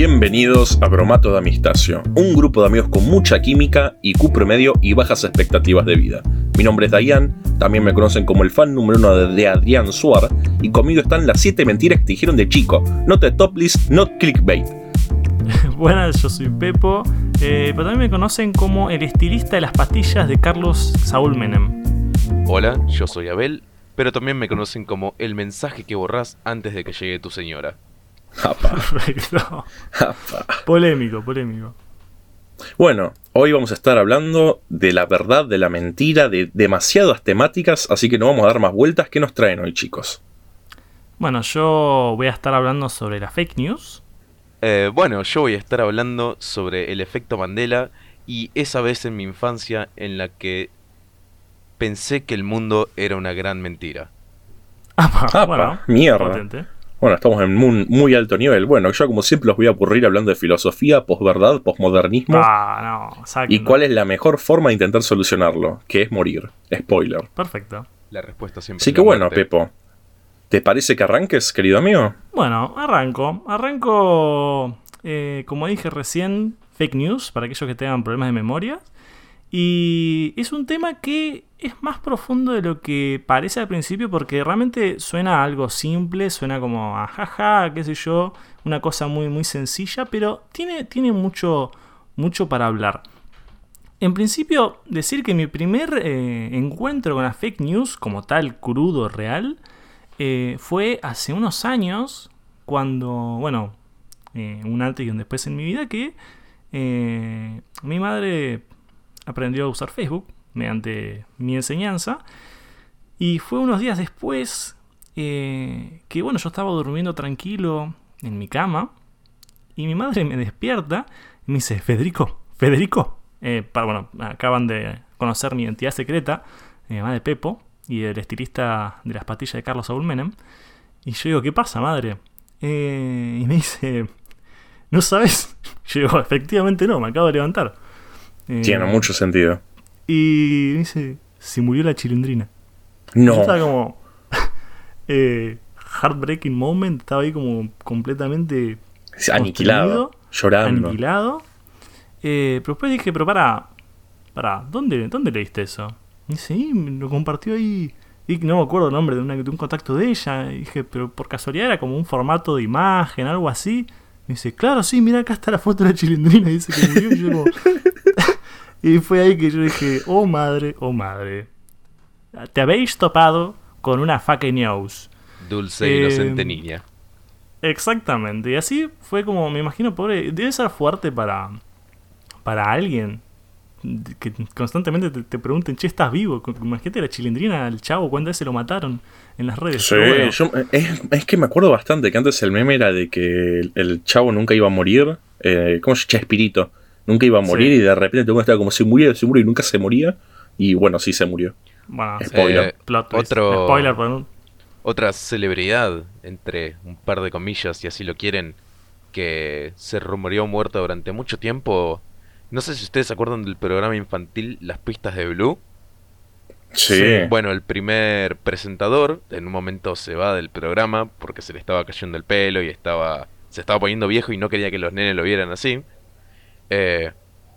Bienvenidos a Bromato de Amistacio, un grupo de amigos con mucha química, IQ promedio y bajas expectativas de vida. Mi nombre es Dayan, también me conocen como el fan número uno de, Adrián Suar, y conmigo están las 7 mentiras que te dijeron de chico. Not the top list, not clickbait. Buenas, yo soy Pepo, eh, pero también me conocen como el estilista de las pastillas de Carlos Saúl Menem. Hola, yo soy Abel, pero también me conocen como el mensaje que borrás antes de que llegue tu señora. Perfecto. Polémico, polémico. Bueno, hoy vamos a estar hablando de la verdad, de la mentira, de demasiadas temáticas, así que no vamos a dar más vueltas. ¿Qué nos traen hoy, chicos? Bueno, yo voy a estar hablando sobre la fake news. Eh, bueno, yo voy a estar hablando sobre el efecto Mandela y esa vez en mi infancia en la que pensé que el mundo era una gran mentira. Bueno, mierda. Bueno, estamos en un muy alto nivel. Bueno, yo como siempre los voy a aburrir hablando de filosofía, posverdad, posmodernismo. Ah, no, y cuál es la mejor forma de intentar solucionarlo, que es morir. Spoiler. Perfecto. La respuesta siempre. Así que bueno, Pepo. ¿Te parece que arranques, querido amigo? Bueno, arranco. Arranco, eh, como dije recién, fake news, para aquellos que tengan problemas de memoria. Y es un tema que es más profundo de lo que parece al principio porque realmente suena algo simple, suena como ajaja, qué sé yo, una cosa muy muy sencilla, pero tiene, tiene mucho, mucho para hablar. En principio, decir que mi primer eh, encuentro con la fake news como tal, crudo, real, eh, fue hace unos años, cuando, bueno, eh, un antes y un después en mi vida, que mi madre aprendió a usar Facebook mediante mi enseñanza. Y fue unos días después eh, que, bueno, yo estaba durmiendo tranquilo en mi cama y mi madre me despierta y me dice, Federico, Federico, eh, para, bueno, acaban de conocer mi identidad secreta, mi de Pepo y el estilista de las patillas de Carlos Saúl Menem. Y yo digo, ¿qué pasa, madre? Eh, y me dice, ¿no sabes? Yo digo, efectivamente no, me acabo de levantar. Tiene mucho sentido. Y dice, se murió la chilindrina. No. estaba como... eh, heartbreaking moment, estaba ahí como completamente... Aniquilado, llorando. Aniquilado. Eh, pero después dije, pero para, para, ¿dónde, dónde leíste eso? Y dice, sí, lo compartió ahí. Y no me acuerdo el nombre de, de un contacto de ella. Y dije, pero por casualidad era como un formato de imagen, algo así. Me dice, claro, sí, mira acá está la foto de la chilindrina. Y dice que murió. Y yo como, y fue ahí que yo dije, oh madre, oh madre. Te habéis topado con una fucking news. Dulce e inocente niña. Exactamente. Y así fue como, me imagino, pobre. Debe ser fuerte para, para alguien que constantemente te, pregunten, che, ¿estás vivo? Imagínate la chilindrina, el chavo, ¿cuántas veces lo mataron en las redes? Sí, es, que me acuerdo bastante que antes el meme era de que el, chavo nunca iba a morir. Eh, ¿Cómo se llama? Espíritu nunca iba a morir y de repente todo estaba como si muriera, se murió y nunca se moría. Y bueno, sí se murió. Bueno, spoiler. otro, spoiler por Otra celebridad, entre un par de comillas, y así lo quieren, que se rumoreó muerta durante mucho tiempo. No sé si ustedes se acuerdan del programa infantil Las Pistas de Blue. Sí. Bueno, el primer presentador en un momento se va del programa porque se le estaba cayendo el pelo y estaba se estaba poniendo viejo y no quería que los nenes lo vieran así. Eh,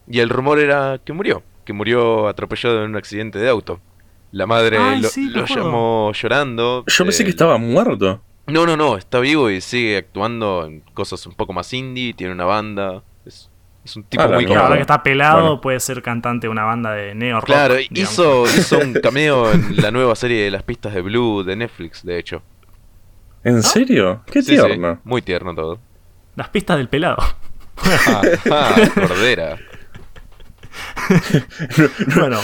y el rumor era que murió, que murió atropellado en un accidente de auto. La madre lo, llamó llorando. Yo pensé que eh, estaba muerto. No, no, no, está vivo y sigue actuando en cosas un poco más indie, tiene una banda. Es, un tipo muy claro, Ahora que está pelado, puede ser cantante de una banda de neo rock. Claro, hizo, hizo un cameo en la nueva serie de las pistas de Blue de Netflix, de hecho. ¿En ¿Ah? serio? Qué tierno. muy tierno todo. Las pistas del pelado. Ah, cordera. bueno.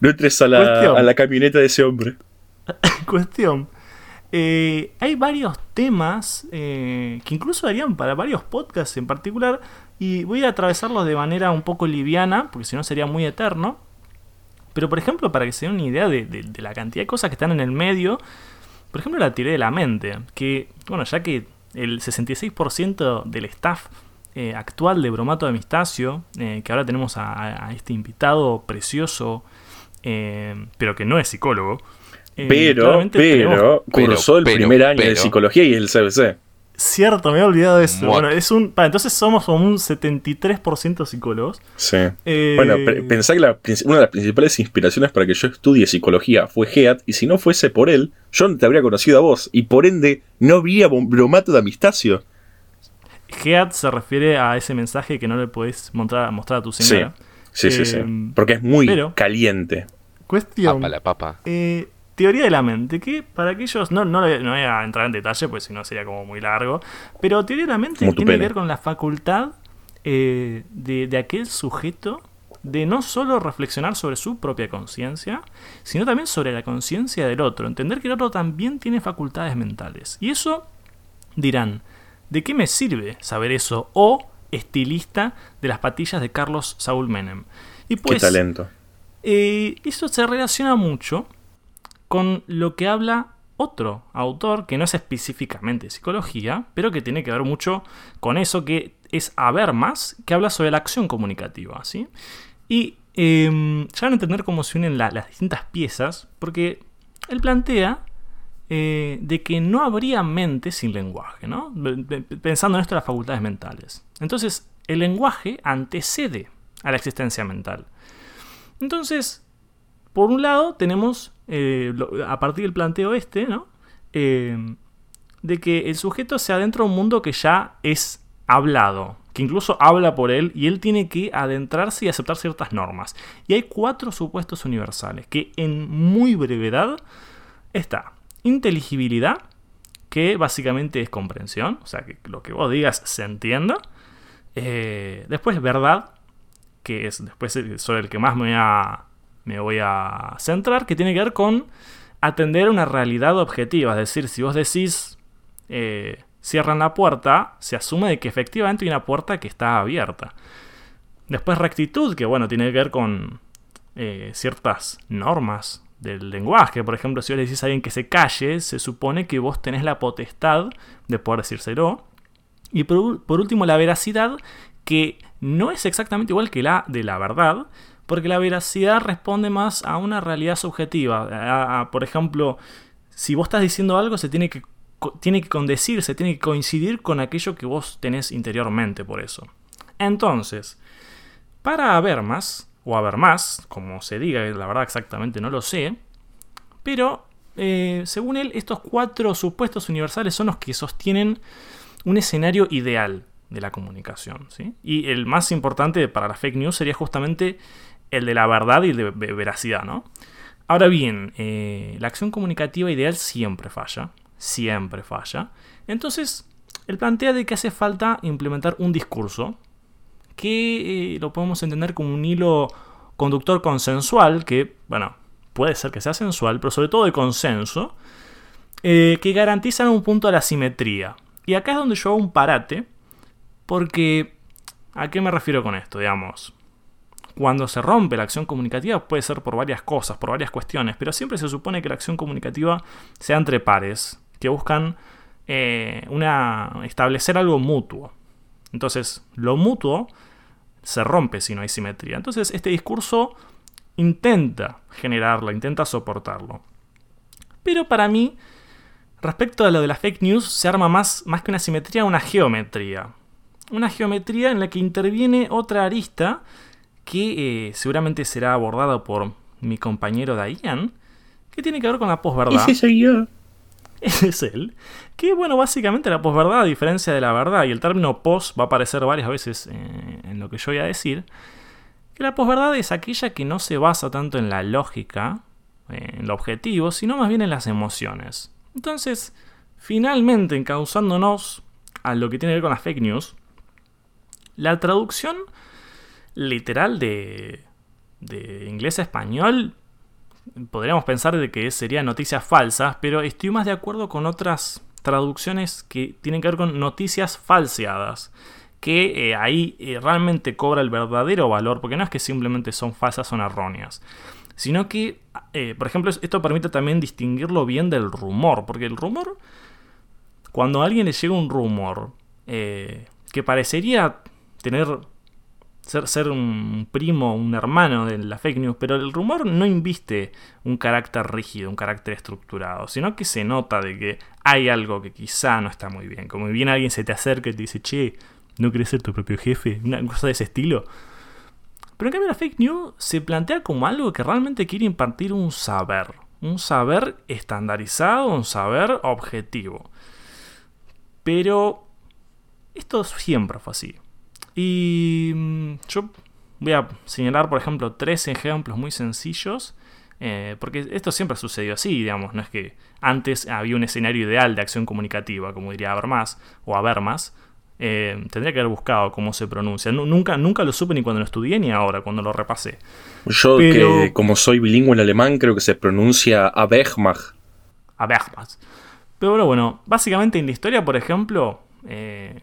No entres a la, camioneta de ese hombre. cuestión. Eh, hay varios temas eh, que incluso darían para varios podcasts en particular. Y voy a atravesarlos de manera un poco liviana, porque si no sería muy eterno. Pero por ejemplo, para que se den una idea de, de, la cantidad de cosas que están en el medio, por ejemplo la tiré de la mente. Que, bueno, ya que el 66% del staff eh, actual de Bromato de Amistacio, eh, que ahora tenemos a, este invitado precioso, eh, pero que no es psicólogo. pero, pero, cursó el primer año de psicología y el CBC. Cierto, me he olvidado de eso. Bueno, es un. pa, entonces somos como un 73% psicólogos. Sí. Eh, Bueno, pe- pensá que la una de las principales inspiraciones para que yo estudie psicología fue Heat, y si no fuese por él, yo no te habría conocido a vos, y por ende no habría bromato de Amistacio. Head se refiere a ese mensaje que no le podés mostrar, mostrar a tu señora. sí, sí, sí. Eh, Porque es muy pero- caliente. Cuestión. Papa la papa. Eh, teoría de la mente, que para aquellos, no, no, no voy a entrar en detalle, pues si no sería como muy largo, pero teoría de la mente tiene que ver con la facultad eh, de, de aquel sujeto de no solo reflexionar sobre su propia conciencia, sino también sobre la conciencia del otro, entender que el otro también tiene facultades mentales. Y eso dirán, ¿de qué me sirve saber eso? O estilista de las patillas de Carlos Saúl Menem. Y pues, Qué talento. eh, eso se relaciona mucho con lo que habla otro autor, que no es específicamente psicología, pero que tiene que ver mucho con eso, que es Habermas, que habla sobre la acción comunicativa. ¿sí? Y eh, ya van a entender cómo se unen la- las distintas piezas, porque él plantea eh, de que no habría mente sin lenguaje, ¿no? Pensando en esto las facultades mentales. Entonces, el lenguaje antecede a la existencia mental. Entonces, por un lado, tenemos, eh, a partir del planteo este, ¿no? Eh, de que el sujeto se adentra a un mundo que ya es hablado, que incluso habla por él y él tiene que adentrarse y aceptar ciertas normas. Y hay cuatro supuestos universales, que en muy brevedad está inteligibilidad, que básicamente es comprensión, o sea, que lo que vos digas se entienda. Eh, después verdad, que es después sobre el que más me voy, a, me voy a centrar, que tiene que ver con atender una realidad objetiva. Es decir, si vos decís eh, cierran la puerta, se asume de que efectivamente hay una puerta que está abierta. Después rectitud, que bueno, tiene que ver con eh, ciertas normas del lenguaje. Por ejemplo, si vos le decís a alguien que se calle, se supone que vos tenés la potestad de poder decírselo. Y por, por último, la veracidad, que no es exactamente igual que la de la verdad, porque la veracidad responde más a una realidad subjetiva. A- por ejemplo, si vos estás diciendo algo, se tiene que, tiene que condecir, se tiene que coincidir con aquello que vos tenés interiormente por eso. Entonces, para haber más, o haber más, como se diga, la verdad exactamente no lo sé, pero eh, según él, estos cuatro supuestos universales son los que sostienen un escenario ideal de la comunicación. ¿sí? Y el más importante para la fake news sería justamente el de la verdad y de ve- veracidad. ¿no? Ahora bien, eh, la acción comunicativa ideal siempre falla. Siempre falla. Entonces, él plantea de que hace falta implementar un discurso que lo podemos entender como un hilo conductor consensual, que, bueno, puede ser que sea sensual, pero sobre todo de consenso, eh, que garantizan un punto de la simetría. Y acá es donde yo hago un parate, porque ¿a qué me refiero con esto? Digamos, cuando se rompe la acción comunicativa puede ser por varias cosas, por varias cuestiones, pero siempre se supone que la acción comunicativa sea entre pares, que buscan eh, una, establecer algo mutuo. Entonces, lo mutuo se rompe si no hay simetría. Entonces, este discurso intenta generarlo, intenta soportarlo. Pero para mí, respecto a lo de la fake news, se arma más, más que una simetría, una geometría. Una geometría en la que interviene otra arista que eh, seguramente será abordada por mi compañero Dayan, que tiene que ver con la posverdad. Ese soy yo. Es él. Que bueno, básicamente la posverdad, a diferencia de la verdad, y el término pos va a aparecer varias veces eh, en lo que yo voy a decir, que la posverdad es aquella que no se basa tanto en la lógica, eh, en lo objetivo, sino más bien en las emociones. Entonces, finalmente, encauzándonos a lo que tiene que ver con las fake news, la traducción literal de, de inglés a español podríamos pensar de que serían noticias falsas, pero estoy más de acuerdo con otras traducciones que tienen que ver con noticias falseadas. Que eh, ahí eh, realmente cobra el verdadero valor, porque no es que simplemente son falsas, son erróneas. Sino que, eh, por ejemplo, esto permite también distinguirlo bien del rumor, porque el rumor, cuando a alguien le llega un rumor que parecería tener ser, un primo, un hermano de la fake news, pero el rumor no inviste un carácter rígido, un carácter estructurado, sino que se nota de que hay algo que quizá no está muy bien. Como bien alguien se te acerca y te dice, che, ¿no querés ser tu propio jefe? Una cosa de ese estilo. Pero en cambio la fake news se plantea como algo que realmente quiere impartir un saber. Un saber estandarizado, un saber objetivo. Pero esto siempre fue así. Y mm, yo voy a señalar, por ejemplo, tres ejemplos muy sencillos. Eh, porque esto siempre ha sucedido así, digamos. No es que antes había un escenario ideal de acción comunicativa, como diría Habermas o Habermas. Eh, tendría que haber buscado cómo se pronuncia. nunca, nunca lo supe ni cuando lo estudié ni ahora, cuando lo repasé. Yo, que como soy bilingüe en alemán, creo que se pronuncia Abermach. Abermach. Pero bueno, básicamente en la historia, por ejemplo, eh,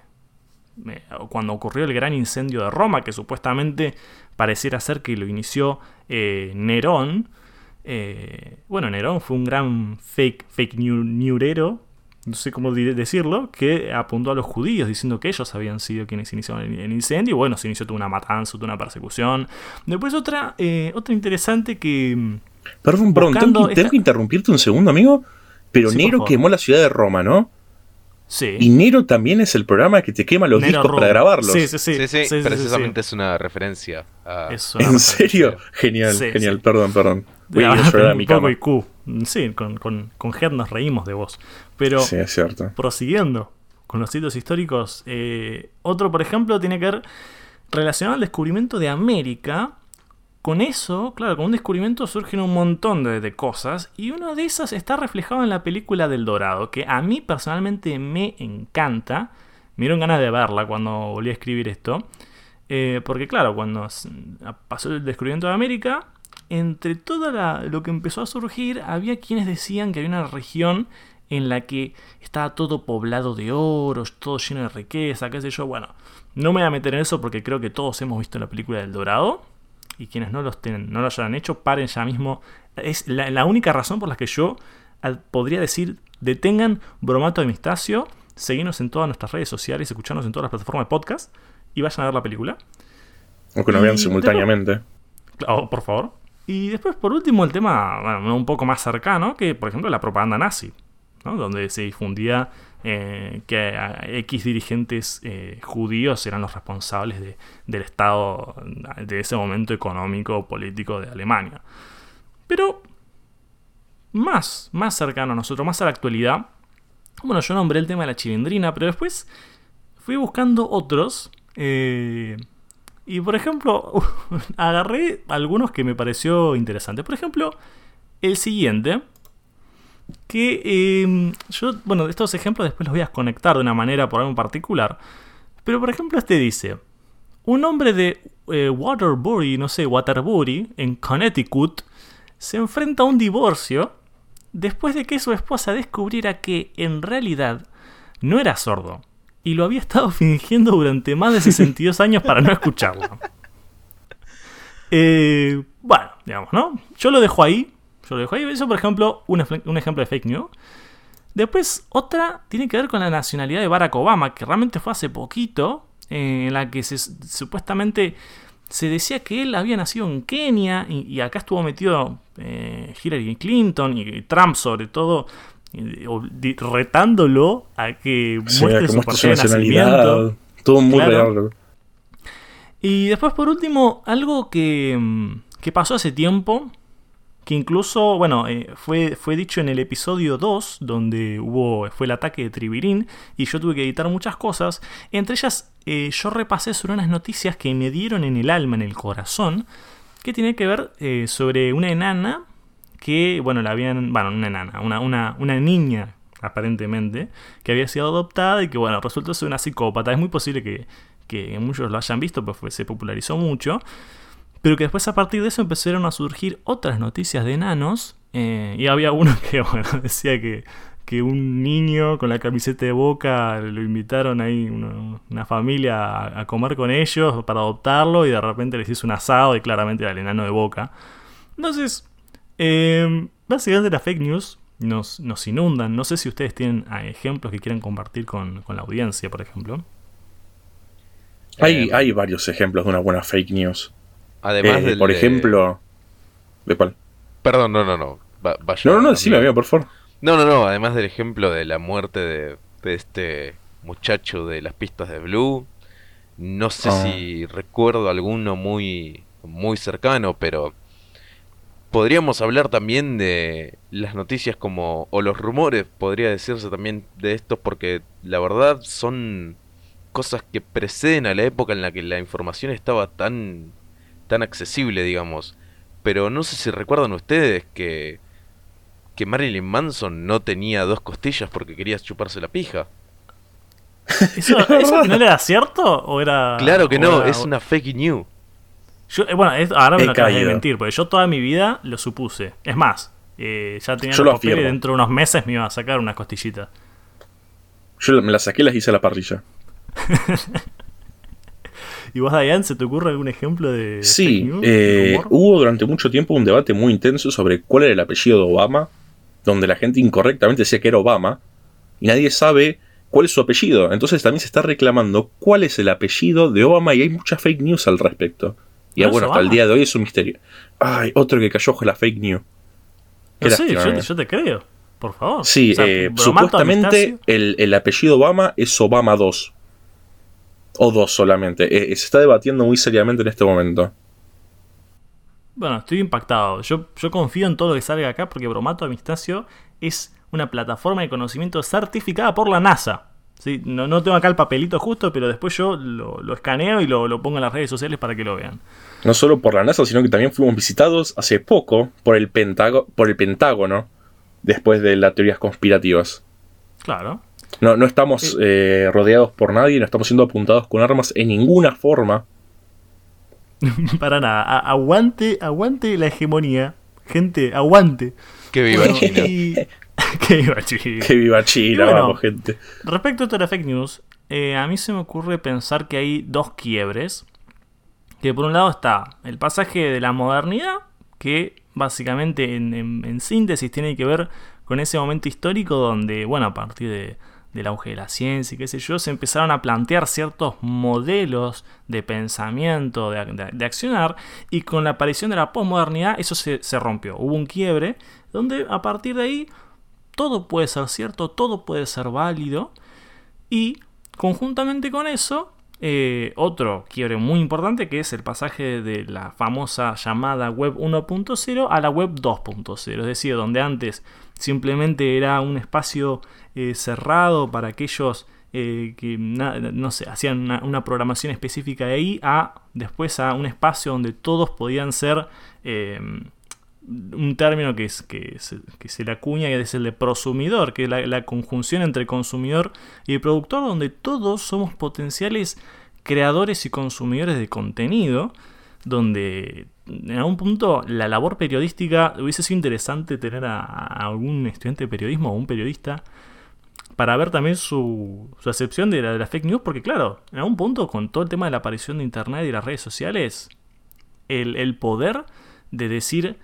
cuando ocurrió el gran incendio de Roma, que supuestamente pareciera ser que lo inició eh, Nerón. Eh, bueno, Nerón fue un gran fake, fake newrero, no sé cómo decirlo, que apuntó a los judíos diciendo que ellos habían sido quienes iniciaron el, incendio. Y bueno, se inició toda una matanza, toda una persecución. Después otra, eh, otra interesante que... Perdón, perdón, tengo que, interrumpirte un segundo, amigo. Pero Nero quemó la ciudad de Roma, ¿no? Y Nero también es el programa que te quema los discos para grabarlos. Sí, sí, sí. precisamente es una referencia. A... ¿En serio? Genial, genial. Perdón, perdón. Voy a llorar a mi cama. Sí, con, con, con nos reímos de vos. Pero, sí, es cierto. prosiguiendo con los sitios históricos, eh, otro, por ejemplo, tiene que ver relacionado al descubrimiento de América con eso, claro, con un descubrimiento surgen un montón de, cosas y una de esas está reflejado en la película del Dorado, que a mí personalmente me encanta. Me dieron ganas de verla cuando volví a escribir esto. Eh, porque claro, cuando pasó el descubrimiento de América, entre todo lo que empezó a surgir, había quienes decían que había una región en la que estaba todo poblado de oro, todo lleno de riqueza, qué sé yo. Bueno, no me voy a meter en eso porque creo que todos hemos visto la película del Dorado y quienes no, los tienen, no lo hayan hecho, paren ya mismo. Es la, única razón por la que yo podría decir, detengan Bromato de Mistacio, seguirnos en todas nuestras redes sociales, escucharnos en todas las plataformas de podcast y vayan a ver la película. O que lo vean simultáneamente. Oh, por favor. Y después, por último, el tema un poco más cercano, que por ejemplo la propaganda nazi, ¿no? donde se difundía eh, que X dirigentes eh, judíos eran los responsables del estado de ese momento económico político de Alemania. Pero más, más cercano a nosotros, más a la actualidad, bueno, yo nombré el tema de la chilindrina, pero después fui buscando otros. Eh, y por ejemplo, agarré algunos que me pareció interesantes. Por ejemplo, el siguiente, que em, yo, bueno, estos ejemplos después los voy a conectar de una manera por algo particular. Pero por ejemplo este dice, un hombre de eh, Waterbury, no sé, Waterbury, en Connecticut, se enfrenta a un divorcio después de que su esposa descubriera que en realidad no era sordo y lo había estado fingiendo durante más de 62 años para no escucharlo. Eh, bueno, digamos, ¿no? Yo lo dejo ahí yo lo dejo ahí. Eso, por ejemplo, un, ejemplo de fake news. Después, otra tiene que ver con la nacionalidad de Barack Obama, que realmente fue hace poquito, en la que supuestamente se decía que él había nacido en Kenia y, acá estuvo metido eh, Hillary Clinton y Trump sobre todo retándolo a que muestre su partida de nacimiento. Todo muy real. Y después por último, algo que, mm, que pasó hace tiempo, que incluso, bueno, eh, fue, fue dicho en el episodio 2, donde hubo, fue el ataque de Tribirín, y yo tuve que editar muchas cosas. Entre ellas, eh, yo repasé sobre unas noticias que me dieron en el alma, en el corazón, que tiene que ver eh, sobre una enana que, bueno, la habían, bueno, una enana, una, una, una niña aparentemente, que había sido adoptada y que, bueno, resultó ser una psicópata. Es muy posible que, que muchos lo hayan visto, pues se popularizó mucho. Pero que después a partir de eso empezaron a surgir otras noticias de enanos. Eh, y había uno que bueno, decía que, que, un niño con la camiseta de boca lo invitaron ahí una, familia a, comer con ellos para adoptarlo y de repente les hizo un asado y claramente era el enano de boca. Entonces, eh, básicamente las fake news nos, nos, inundan. No sé si ustedes tienen ah, ejemplos que quieran compartir con, con la audiencia, por ejemplo. Hay, Eh, hay varios ejemplos de una buena fake news. Además Eh, del por ejemplo. ¿De cuál? Perdón, no, no, no. Va- vaya, No, no, no, decime, amigo, por favor. No, no, no. Además del ejemplo de la muerte de, de este muchacho de las pistas de Blue. No sé Ah. si recuerdo alguno muy, muy cercano, pero podríamos hablar también de las noticias como, o los rumores, podría decirse también de estos, porque la verdad son cosas que preceden a la época en la que la información estaba tan, tan accesible, digamos. Pero no sé si recuerdan ustedes que, que Marilyn Manson no tenía dos costillas porque quería chuparse la pija. ¿Eso, eso no era cierto? ¿O era.? Claro que no, era- es una fake news. Yo, eh, bueno, es- ahora me lo acabas de mentir, porque yo toda mi vida lo supuse. Es más, eh, ya tenía Yo los lo papeles y dentro de unos meses me iba a sacar unas costillitas. Yo me las saqué y las hice a la parrilla. ¿Y vos, Diane, se te ocurre algún ejemplo de. Sí, news, eh, hubo durante mucho tiempo un debate muy intenso sobre cuál era el apellido de Obama, donde la gente incorrectamente decía que era Obama, y nadie sabe cuál es su apellido. Entonces también se está reclamando cuál es el apellido de Obama y hay muchas fake news al respecto. Y ¿No es bueno, hasta el día de hoy es un misterio. Ay, otro que cayó con la fake news. No sé, yo, te- yo te creo. Por favor. Sí, O sea, eh, supuestamente el, el apellido Obama es Obama 2. O 2 solamente. Eh, se está debatiendo muy seriamente en este momento. Bueno, estoy impactado. Yo, yo confío en todo lo que salga acá porque Bromato Amistacio es una plataforma de conocimiento certificada por la NASA. ¿Sí? No, no tengo acá el papelito justo, pero después yo lo, lo escaneo y lo, lo pongo en las redes sociales para que lo vean. No solo por la NASA, sino que también fuimos visitados hace poco por el, por el Pentágono después de las teorías conspirativas. Claro. No, no estamos eh, rodeados por nadie, no estamos siendo apuntados con armas en ninguna forma. para nada. A- aguante, aguante la hegemonía. Gente, aguante. Que viva Bueno, China. y- que viva China. Que viva China, bueno, vamos, gente. Respecto a esto de la fake news, eh, a mí se me ocurre pensar que hay dos quiebres. Que por un lado está el pasaje de la modernidad, que básicamente en, en- en síntesis tiene que ver con ese momento histórico donde, bueno, a partir de, del auge de la ciencia y qué sé yo, se empezaron a plantear ciertos modelos de pensamiento, de, de- accionar, y con la aparición de la posmodernidad eso se, se rompió. Hubo un quiebre donde a partir de ahí todo puede ser cierto, todo puede ser válido, y conjuntamente con eso, eh, otro quiebre muy importante que es el pasaje de la famosa llamada web 1.0 a la web 2.0, es decir, donde antes simplemente era un espacio eh, cerrado para aquellos eh, que no sé, hacían una, una programación específica de ahí a después a un espacio donde todos podían ser eh, un término que, es, que, se, que se le acuña que es el de prosumidor, que es la, la conjunción entre consumidor y productor, donde todos somos potenciales creadores y consumidores de contenido, donde en algún punto la labor periodística hubiese sido interesante tener a, algún estudiante de periodismo o un periodista para ver también su, su acepción de la, de la fake news, porque claro, en algún punto con todo el tema de la aparición de internet y las redes sociales, el, el poder de decir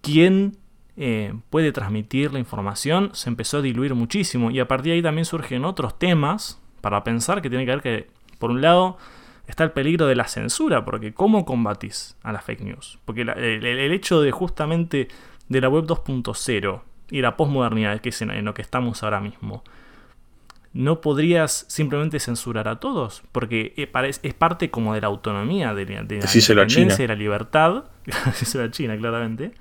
quién eh, puede transmitir la información se empezó a diluir muchísimo. Y a partir de ahí también surgen otros temas para pensar que tiene que ver que, por un lado, está el peligro de la censura, porque ¿cómo combatís a las fake news? Porque la- el, hecho de justamente de la web 2.0 y la posmodernidad, que es en, en lo que estamos ahora mismo, no podrías simplemente censurar a todos, porque eh, es parte como de la autonomía, de la, de la independencia, de la libertad. Decíselo a China, claramente.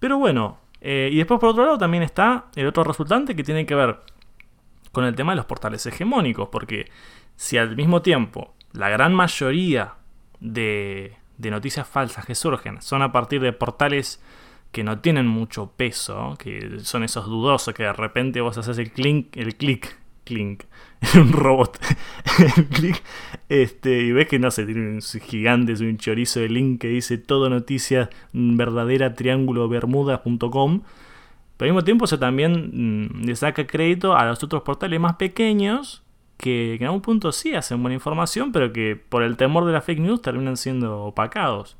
Pero bueno, eh, y después por otro lado también está el otro resultante que tiene que ver con el tema de los portales hegemónicos, porque si al mismo tiempo la gran mayoría de, noticias falsas que surgen son a partir de portales que no tienen mucho peso, que son esos dudosos que de repente vos haces el clic, el clic, clic, un robot, el clic, este, y ves que no sé, tiene un gigante, un chorizo de link que dice todo noticias verdadera triángulo bermudas.com. Pero al mismo tiempo eso también mm, le saca crédito a los otros portales más pequeños que, que en algún punto sí hacen buena información, pero que por el temor de la fake news terminan siendo opacados.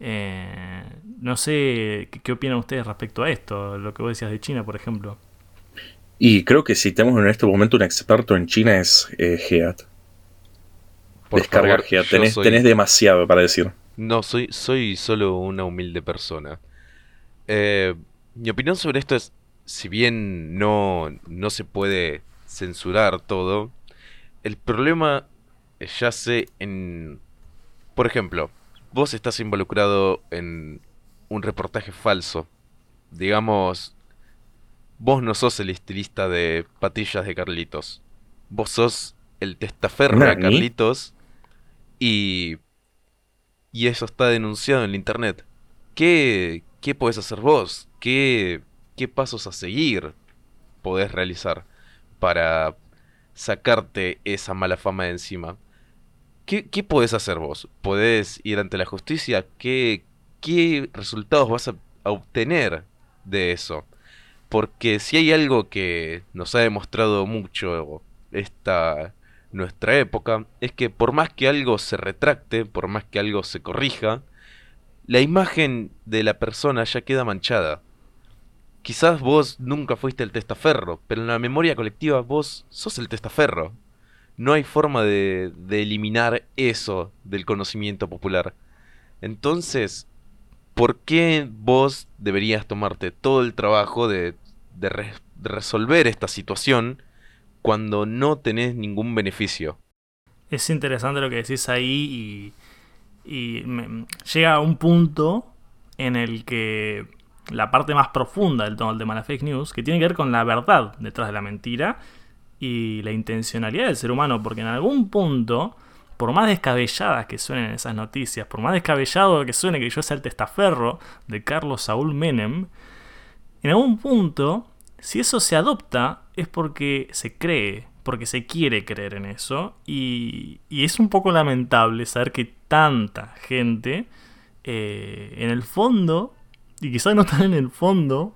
Eh, no sé ¿qué, qué opinan ustedes respecto a esto, lo que vos decías de China, por ejemplo. Y creo que si tenemos en este momento un experto en China es eh, Geat. Por Descarga favor, tenés, soy- tenés demasiado para decir. No, soy, soy solo una humilde persona. Eh, mi opinión sobre esto es, si bien no, no se puede censurar todo, el problema yace en... Por ejemplo, vos estás involucrado en un reportaje falso. Digamos, vos no sos el estilista de patillas de Carlitos. Vos sos el testaferro de. Carlitos y y eso está denunciado en la internet. ¿Qué, qué podés hacer vos? ¿Qué, ¿Qué pasos a seguir podés realizar para sacarte esa mala fama de encima? ¿Qué, qué podés hacer vos? ¿Podés ir ante la justicia? ¿Qué, qué resultados vas a, a obtener de eso? Porque si hay algo que nos ha demostrado mucho esta nuestra época es que por más que algo se retracte, por más que algo se corrija, la imagen de la persona ya queda manchada. Quizás vos nunca fuiste el testaferro, pero en la memoria colectiva vos sos el testaferro. No hay forma de, de eliminar eso del conocimiento popular. Entonces, ¿por qué vos deberías tomarte todo el trabajo de, de re- de resolver esta situación cuando no tenés ningún beneficio? Es interesante lo que decís ahí y, y llega a un punto en el que la parte más profunda del tema de la fake news, que tiene que ver con la verdad detrás de la mentira y la intencionalidad del ser humano, porque en algún punto, por más descabelladas que suenen esas noticias, por más descabellado que suene que yo sea el testaferro de Carlos Saúl Menem, en algún punto, si eso se adopta, es porque se cree, porque se quiere creer en eso. Y, y es un poco lamentable saber que tanta gente, eh, en el fondo, y quizás no tan en el fondo,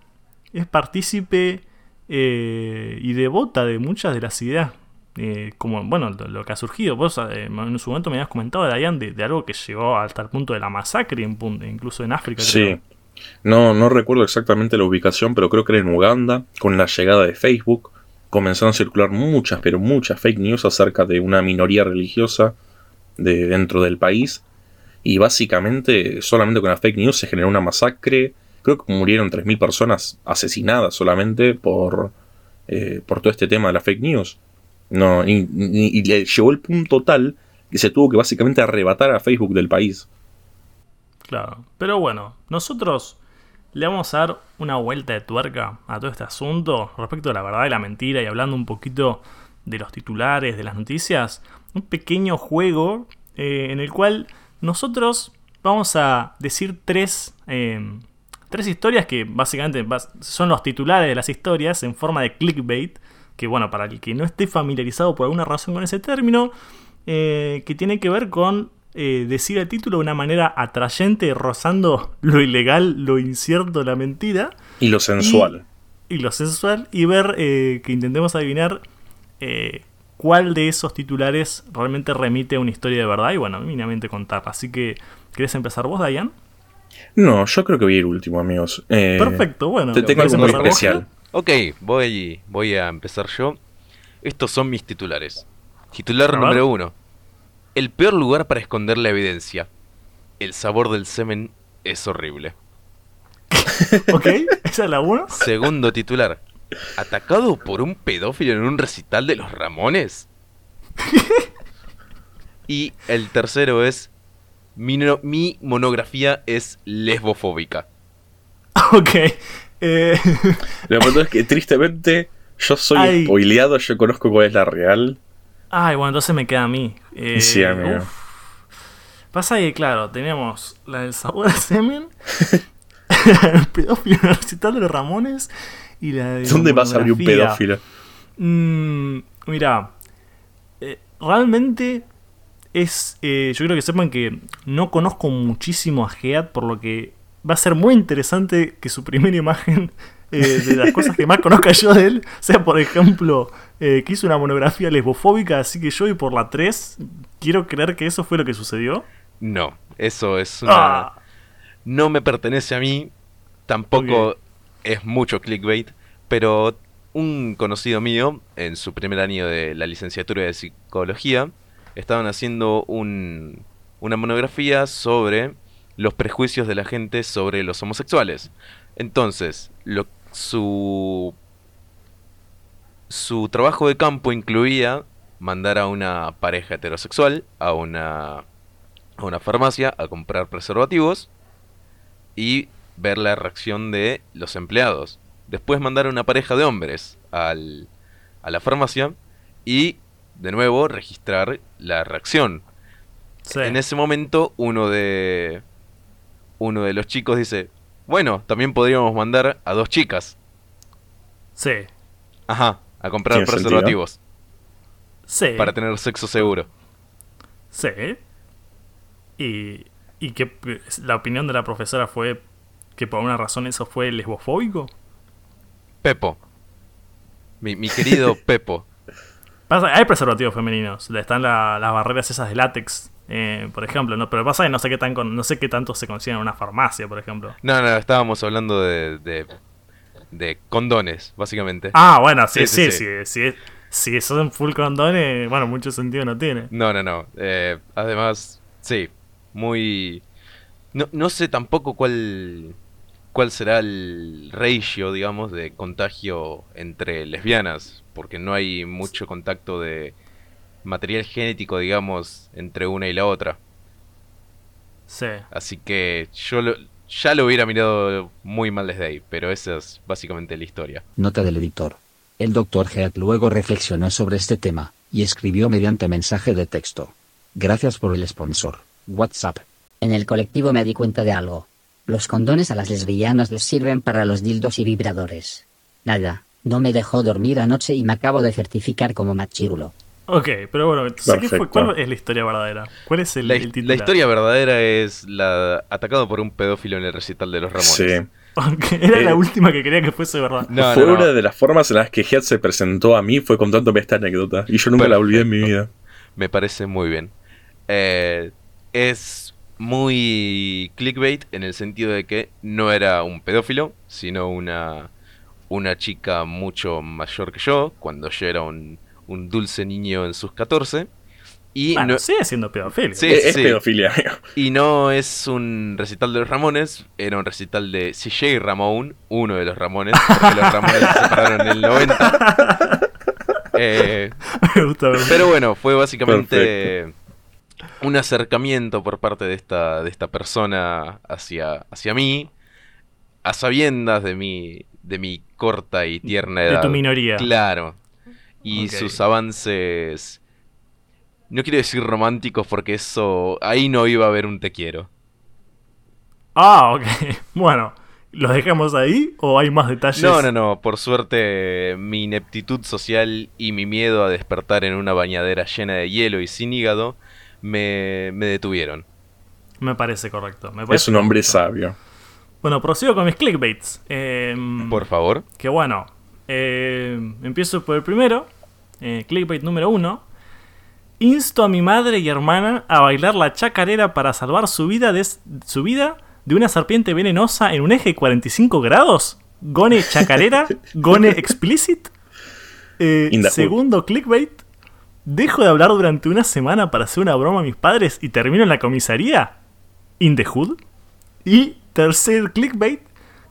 es partícipe eh, y devota de muchas de las ideas. eh, como, bueno, lo, que ha surgido. Vos eh, en su momento me habías comentado, Dayan, de, de algo que llegó hasta el punto de la masacre, incluso en África. Sí. No, no recuerdo exactamente la ubicación, pero creo que era en Uganda, con la llegada de Facebook, comenzaron a circular muchas, pero muchas fake news acerca de una minoría religiosa de dentro del país. Y básicamente, solamente con la fake news se generó una masacre. Creo que murieron 3.000 personas asesinadas solamente por, eh, por todo este tema de la fake news. No, y, le llegó el punto tal que se tuvo que básicamente arrebatar a Facebook del país. Claro. Pero bueno, nosotros le vamos a dar una vuelta de tuerca a todo este asunto respecto a la verdad y la mentira y hablando un poquito de los titulares, de las noticias. Un pequeño juego eh, en el cual nosotros vamos a decir tres, eh, tres historias que básicamente son los titulares de las historias en forma de clickbait. Que bueno, para el que no esté familiarizado por alguna razón con ese término, eh, que tiene que ver con eh, decir el título de una manera atrayente, rozando lo ilegal, lo incierto, la mentira Y lo sensual. y lo sensual, y ver eh, que intentemos adivinar eh, cuál de esos titulares realmente remite a una historia de verdad y bueno, mínimamente contarla. Así que, ¿querés empezar vos, Dayan? No, yo creo que voy a ir último, amigos. Eh, Perfecto, bueno. Te tengo ¿querés algo muy especial. Ok, voy, voy a empezar yo. Estos son mis titulares. Titular A ver. número uno. El peor lugar para esconder la evidencia. El sabor del semen es horrible. Ok, esa es la 1. Segundo titular. ¿Atacado por un pedófilo en un recital de los Ramones? Y el tercero es... Mi, no- mi monografía es lesbofóbica. Ok. eh, Lo que es que tristemente yo soy Ay. spoileado, yo conozco cuál es la real. Ay, bueno, entonces me queda a mí. Eh, Sí, amigo. uf. Pasa que, claro, tenemos la del sabor al semen, el pedófilo en el recital de los Ramones y la de. la ¿Dónde vas a abrir un pedófilo? Mm, mira, eh, realmente es. eh, yo quiero que sepan que no conozco muchísimo a Head, por lo que va a ser muy interesante que su primera imagen eh, de las cosas que más conozca yo de él sea, por ejemplo, eh, que hizo una monografía lesbofóbica. Así que yo voy por la 3. Quiero creer que eso fue lo que sucedió. No, eso es una... Ah, No me pertenece a mí, tampoco. Es mucho clickbait, pero un conocido mío, en su primer año de la licenciatura de psicología, estaban haciendo un, una monografía sobre los prejuicios de la gente sobre los homosexuales. Entonces, su, su trabajo de campo incluía mandar a una pareja heterosexual a una, a una farmacia a comprar preservativos y ver la reacción de los empleados. Después mandar a una pareja de hombres al, a la farmacia y de nuevo registrar la reacción. Sí. En ese momento uno de uno de los chicos dice, "Bueno, también podríamos mandar a dos chicas." Sí. Ajá, a comprar sentido. preservativos Sí. para tener sexo seguro. Sí. Y, y que la opinión de la profesora fue que por una razón eso fue lesbofóbico. Pepo. Mi, mi querido Pepo. Pasa, hay preservativos femeninos, están la- las barreras esas de látex, eh, por ejemplo, ¿no? pero pasa que no sé qué tan con- no sé qué tanto se consiguen en una farmacia, por ejemplo. No, no, estábamos hablando de, de, de condones, básicamente. Ah, bueno, sí, Sí, sí, sí, sí, sí, si son full condones, bueno, mucho sentido no tiene. No, no, no. eh, además, sí, muy... No, no sé tampoco cuál, cuál será el ratio, digamos, de contagio entre lesbianas, porque no hay mucho contacto de material genético, digamos, entre una y la otra. Sí. Así que yo lo- ya lo hubiera mirado muy mal desde ahí, pero esa es básicamente la historia. Nota del editor. El Dr. Heath luego reflexionó sobre este tema, y escribió mediante mensaje de texto. Gracias por el sponsor. WhatsApp. En el colectivo me di cuenta de algo. Los condones a las lesbianas les sirven para los dildos y vibradores. Nada, no me dejó dormir anoche y me acabo de certificar como machirulo. Ok, pero bueno, entonces, ¿qué fue- Perfecto. ¿cuál es la historia verdadera? ¿Cuál es el, La, el titular? la historia verdadera es la atacado por un pedófilo en el recital de los Ramones. Sí. Era Eh, la última que quería que fuese verdad. No, fue no, no. una de las formas en las que Head se presentó a mí, fue contándome esta anécdota. Y yo nunca la olvidé en mi vida. Me parece muy bien. Eh, es muy clickbait en el sentido de que no era un pedófilo, sino una, una chica mucho mayor que yo, cuando yo era un, un dulce niño en sus 14. Y, Bueno, no, sigue siendo pedofilia. Sí, es es sí. pedofilia. y no es un recital de los Ramones, era un recital de CJ Ramón, uno de los Ramones, porque los Ramones se separaron en el 90. Eh, Me gusta verlo. pero bueno, fue básicamente un acercamiento por parte de esta, de esta persona hacia, hacia mí, a sabiendas de mi, de mi corta y tierna De edad. tu minoría. Claro. Y sus avances. No quiero decir románticos porque eso. Ahí no iba a haber un te quiero. Ah, ok. Bueno, ¿los dejamos ahí o hay más detalles? No, no, no. Por suerte, mi ineptitud social y mi miedo a despertar en una bañadera llena de hielo y sin hígado me, me detuvieron. Me parece correcto. me Es un hombre correcto. sabio. Bueno, prosigo con mis clickbaits. Em, Por favor. Que bueno, eh, empiezo por el primero. eh, clickbait número uno. Insto a mi madre y hermana a bailar la chacarera para salvar su vida de, su vida de una serpiente venenosa en un eje 45 grados. Gone chacarera, gone explicit. Eh, segundo clickbait. Dejo de hablar durante una semana para hacer una broma a mis padres y termino en la comisaría. In the hood. Y tercer clickbait.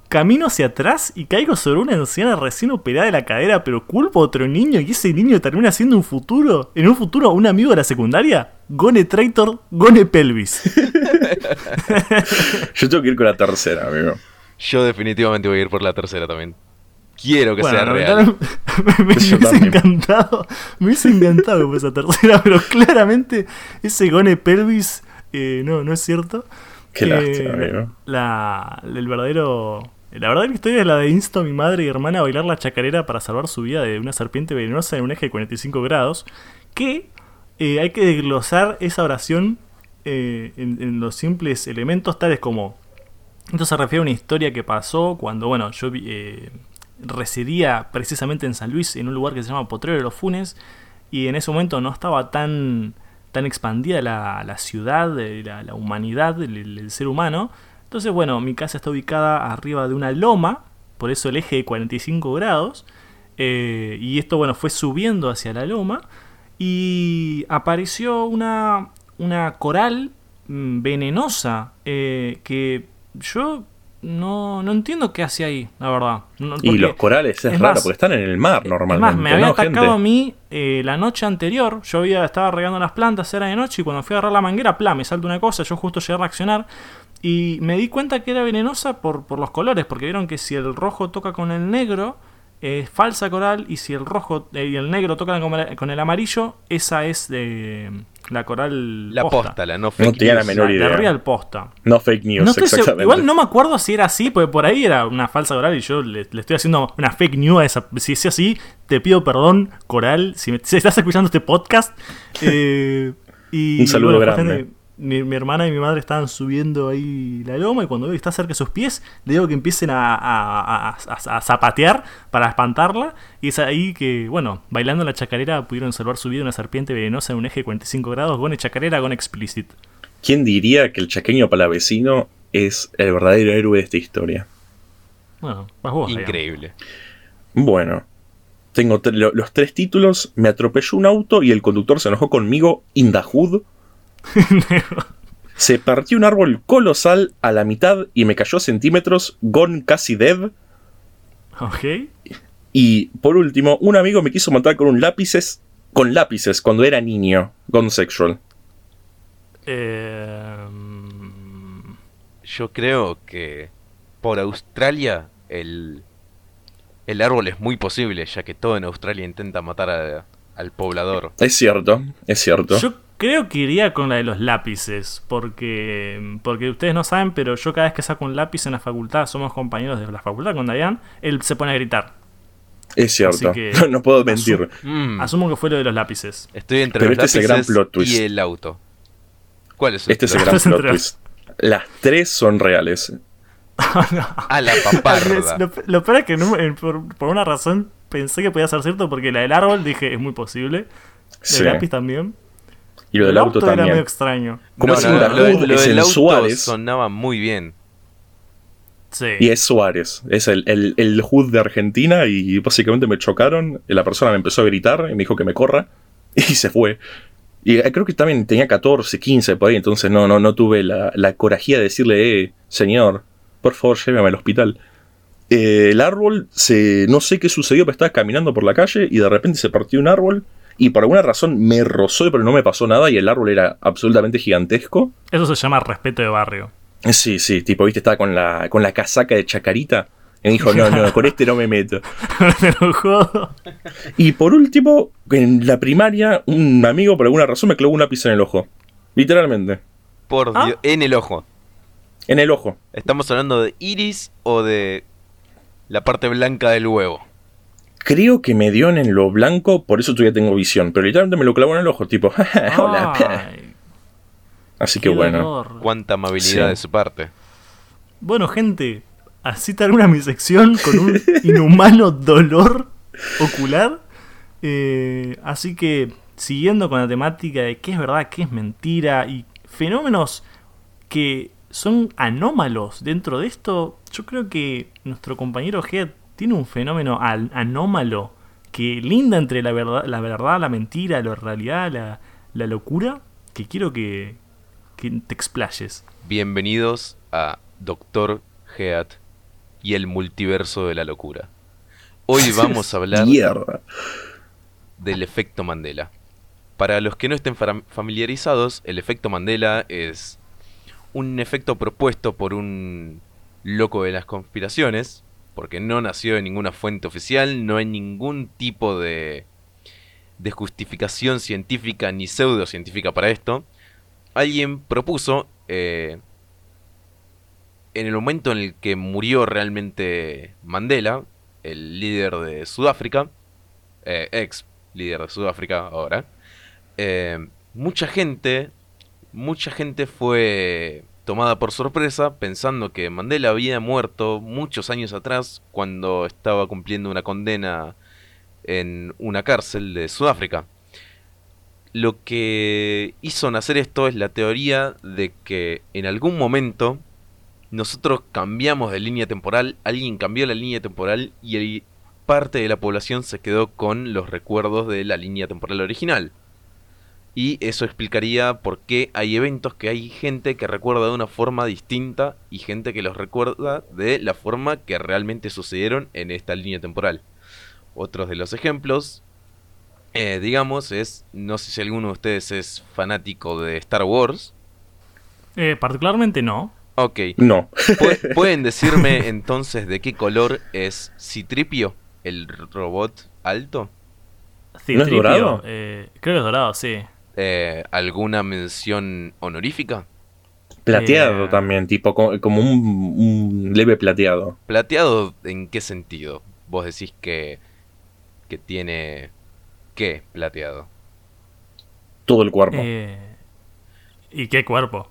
Camino hacia atrás y caigo sobre una anciana recién operada de la cadera, pero culpo a otro niño y ese niño termina siendo un futuro, en un futuro un amigo de la secundaria. Gone traitor, gone pelvis. Yo tengo que ir con la tercera, amigo. Yo definitivamente voy a ir por la tercera también. Quiero que Bueno, sea real. me, hubiese también. encantado, me hubiese encantado esa tercera, pero claramente ese gone pelvis eh, no, no es cierto. Qué Eh, lástima. La, el verdadero. La verdadera historia es la de insto a mi madre y hermana a bailar la chacarera para salvar su vida de una serpiente venenosa en un eje de 45 grados. Que eh, hay que desglosar esa oración eh, en, en los simples elementos, tales como. Esto se refiere a una historia que pasó cuando, bueno, yo vi- eh, residía precisamente en San Luis, en un lugar que se llama Potrero de los Funes, y en ese momento no estaba tan, tan expandida la, la ciudad, eh, la, la humanidad, el, ser humano. Entonces, bueno, mi casa está ubicada arriba de una loma, por eso el eje de 45 grados, eh, y esto, bueno, fue subiendo hacia la loma, y apareció una, una coral mm, venenosa eh, que yo no, no entiendo qué hace ahí, la verdad. No- Y los corales es, es raro más- porque están en el mar es normalmente. más, me había ¿no, atacado gente? a mí eh, la noche anterior. Yo había, estaba regando las plantas, era de noche, y cuando fui a agarrar la manguera, pla, me salta una cosa. Yo justo llegué a reaccionar. Y me di cuenta que era venenosa por, por los colores, porque vieron que si el rojo toca con el negro, es falsa coral, y si el rojo eh, y el negro tocan con el, con el amarillo, esa es de la coral La posta. posta, la no No fake tenía la menor La- idea. la real posta. No fake news, No exactamente. igual no me acuerdo si era así, porque por ahí era una falsa coral y yo le, le estoy haciendo una fake news a esa. Si es así, te pido perdón, Coral, si, me- si estás escuchando este podcast. Eh, y, Un saludo bueno, grande. Mi, mi hermana y mi madre estaban subiendo ahí la loma y cuando veo que está cerca de sus pies, le digo que empiecen a, a- a- a- a zapatear para espantarla. Y es ahí que, bueno, bailando la chacarera pudieron salvar su vida una serpiente venenosa en un eje de 45 grados. Gone chacarera, gone explicit. ¿Quién diría que el chaqueño palavecino es el verdadero héroe de esta historia? Bueno, vas vos. Increíble. Bueno, tengo los tres títulos. Me atropelló un auto y el conductor se enojó conmigo. In the hood. Se partió un árbol colosal a la mitad y me cayó centímetros. Gone casi dead. ok. Y por último, un amigo me quiso matar con un lápices. Con lápices cuando era niño. Gone sexual. Eh, Yo creo que por Australia el, el árbol es muy posible, ya que todo en Australia intenta matar a- al poblador. Es cierto, es cierto. yo creo que iría con la de los lápices, porque porque ustedes no saben, pero yo cada vez que saco un lápiz en la facultad, somos compañeros de la facultad con Dayan, él se pone a gritar. es cierto. que- no puedo mentir. Mm, Asumo que fue lo de los lápices. estoy entre Pero los este es el gran lápices plot twist. y el auto. ¿Cuál es el Este es el gran plot twist. Las tres son reales. A la paparda. lo, lo peor es que no- por, por una razón pensé que podía ser cierto, porque la del árbol dije es muy posible. La Sí. del lápiz también. Y lo del El auto era medio extraño. Como No, es no, un no, lo, Dahoud, lo es del en auto Suárez. sonaba muy bien. Sí. Y es Suárez. Es el, el, el HUD de Argentina. Y básicamente me chocaron. y La persona me empezó a gritar y me dijo que me corra. Y se fue. Y eh, creo que también tenía 14, 15 por ahí. Entonces no, no, no tuve la, la corajía de decirle, eh, señor, por favor, lléveme al hospital. Eh, el árbol, se, no sé qué sucedió, pero estaba caminando por la calle y de repente se partió un árbol. Y por alguna razón me rozó, pero no me pasó nada. Y el árbol era absolutamente gigantesco. Eso se llama respeto de barrio. Sí, sí, tipo, viste, estaba con la, con la casaca de chacarita. Y me dijo, no, no, con este no me meto. Lo jodo. Y por último, en la primaria, un amigo por alguna razón me clavó un lápiz en el ojo. Literalmente. Por Ah. Dios, en el ojo. En el ojo. ¿Estamos hablando de iris o de la parte blanca del huevo? Creo que me dio en lo blanco, por eso todavía tengo visión. Pero literalmente me lo clavó en el ojo, tipo, hola. Ay, Así qué que bueno. dolor. Cuánta amabilidad Sí. de su parte. Bueno, gente, así termina mi sección con un inhumano dolor ocular. Eh, así que, siguiendo con la temática de qué es verdad, qué es mentira y fenómenos que son anómalos dentro de esto, yo creo que nuestro compañero Head tiene un fenómeno al- anómalo que linda entre la verdad, la verdad, la mentira, la realidad, la, la locura, que quiero que, que te explayes. Bienvenidos a Doctor Heat y el multiverso de la locura. Hoy vamos a hablar Mierda. del efecto Mandela. Para los que no estén familiarizados, el efecto Mandela es un efecto propuesto por un loco de las conspiraciones, porque no nació de ninguna fuente oficial, no hay ningún tipo de, justificación científica ni pseudocientífica para esto. Alguien propuso, eh, en el momento en el que murió realmente Mandela, el líder de Sudáfrica, eh, ex líder de Sudáfrica ahora, eh, mucha gente, mucha gente fue tomada por sorpresa pensando que Mandela había muerto muchos años atrás cuando estaba cumpliendo una condena en una cárcel de Sudáfrica. Lo que hizo nacer esto es la teoría de que en algún momento nosotros cambiamos de línea temporal, alguien cambió la línea temporal y parte de la población se quedó con los recuerdos de la línea temporal original. Y eso explicaría por qué hay eventos que hay gente que recuerda de una forma distinta y gente que los recuerda de la forma que realmente sucedieron en esta línea temporal. Otros de los ejemplos, eh, digamos, es, no sé si alguno de ustedes es fanático de Star Wars. Eh, particularmente no. Ok. No. ¿Pu- ¿Pueden decirme entonces de qué color es Citripio, el robot alto? Citripio, dorado? eh, creo que es dorado, sí. Eh, ¿Alguna mención honorífica? Plateado Eh. también, tipo co- como un, un leve plateado. ¿Plateado en qué sentido? Vos decís que, que tiene... ¿Qué plateado? Todo el cuerpo. Eh, ¿Y qué cuerpo?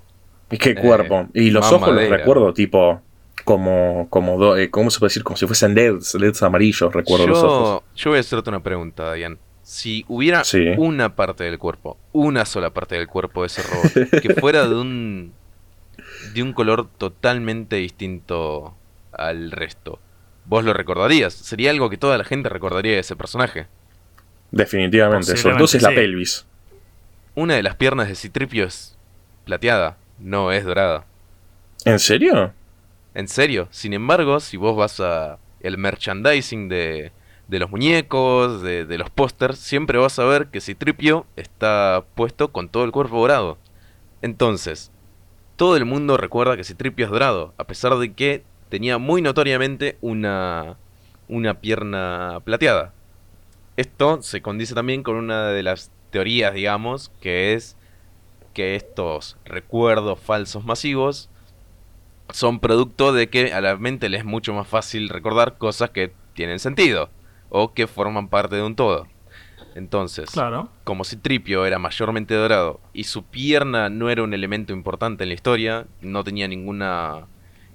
¿Y qué eh, cuerpo? Y los ojos los recuerdo, tipo, como, como do- eh, ¿cómo se puede decir? Como si fuesen LEDs, LEDs amarillos, recuerdo los ojos. Yo, yo voy a hacerte una pregunta, Diane. Si hubiera Sí. una parte del cuerpo, una sola parte del cuerpo de ese robot, que fuera de un de un color totalmente distinto al resto, ¿vos lo recordarías? Sería algo que toda la gente recordaría de ese personaje. Definitivamente, sobre todo si es la pelvis. Una de las piernas de Citripio es plateada, no es dorada. ¿En serio? En serio. Sin embargo, si vos vas a el merchandising de, de los muñecos, de, de los pósters, siempre vas a ver que Citripio está puesto con todo el cuerpo dorado. Entonces, todo el mundo recuerda que Citripio es dorado, a pesar de que tenía muy notoriamente una, una pierna plateada. Esto se condice también con una de las teorías, digamos, que es que estos recuerdos falsos masivos son producto de que a la mente le es mucho más fácil recordar cosas que tienen sentido o que forman parte de un todo. Entonces, Claro. como si Tripio era mayormente dorado y su pierna no era un elemento importante en la historia, no tenía ninguna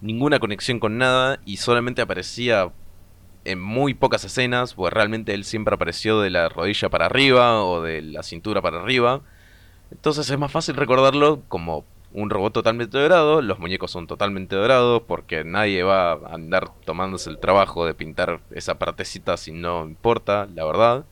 ninguna conexión con nada y solamente aparecía en muy pocas escenas, pues realmente él siempre apareció de la rodilla para arriba o de la cintura para arriba. Entonces es más fácil recordarlo como un robot totalmente dorado, los muñecos son totalmente dorados porque nadie va a andar tomándose el trabajo de pintar esa partecita si no importa, la verdad.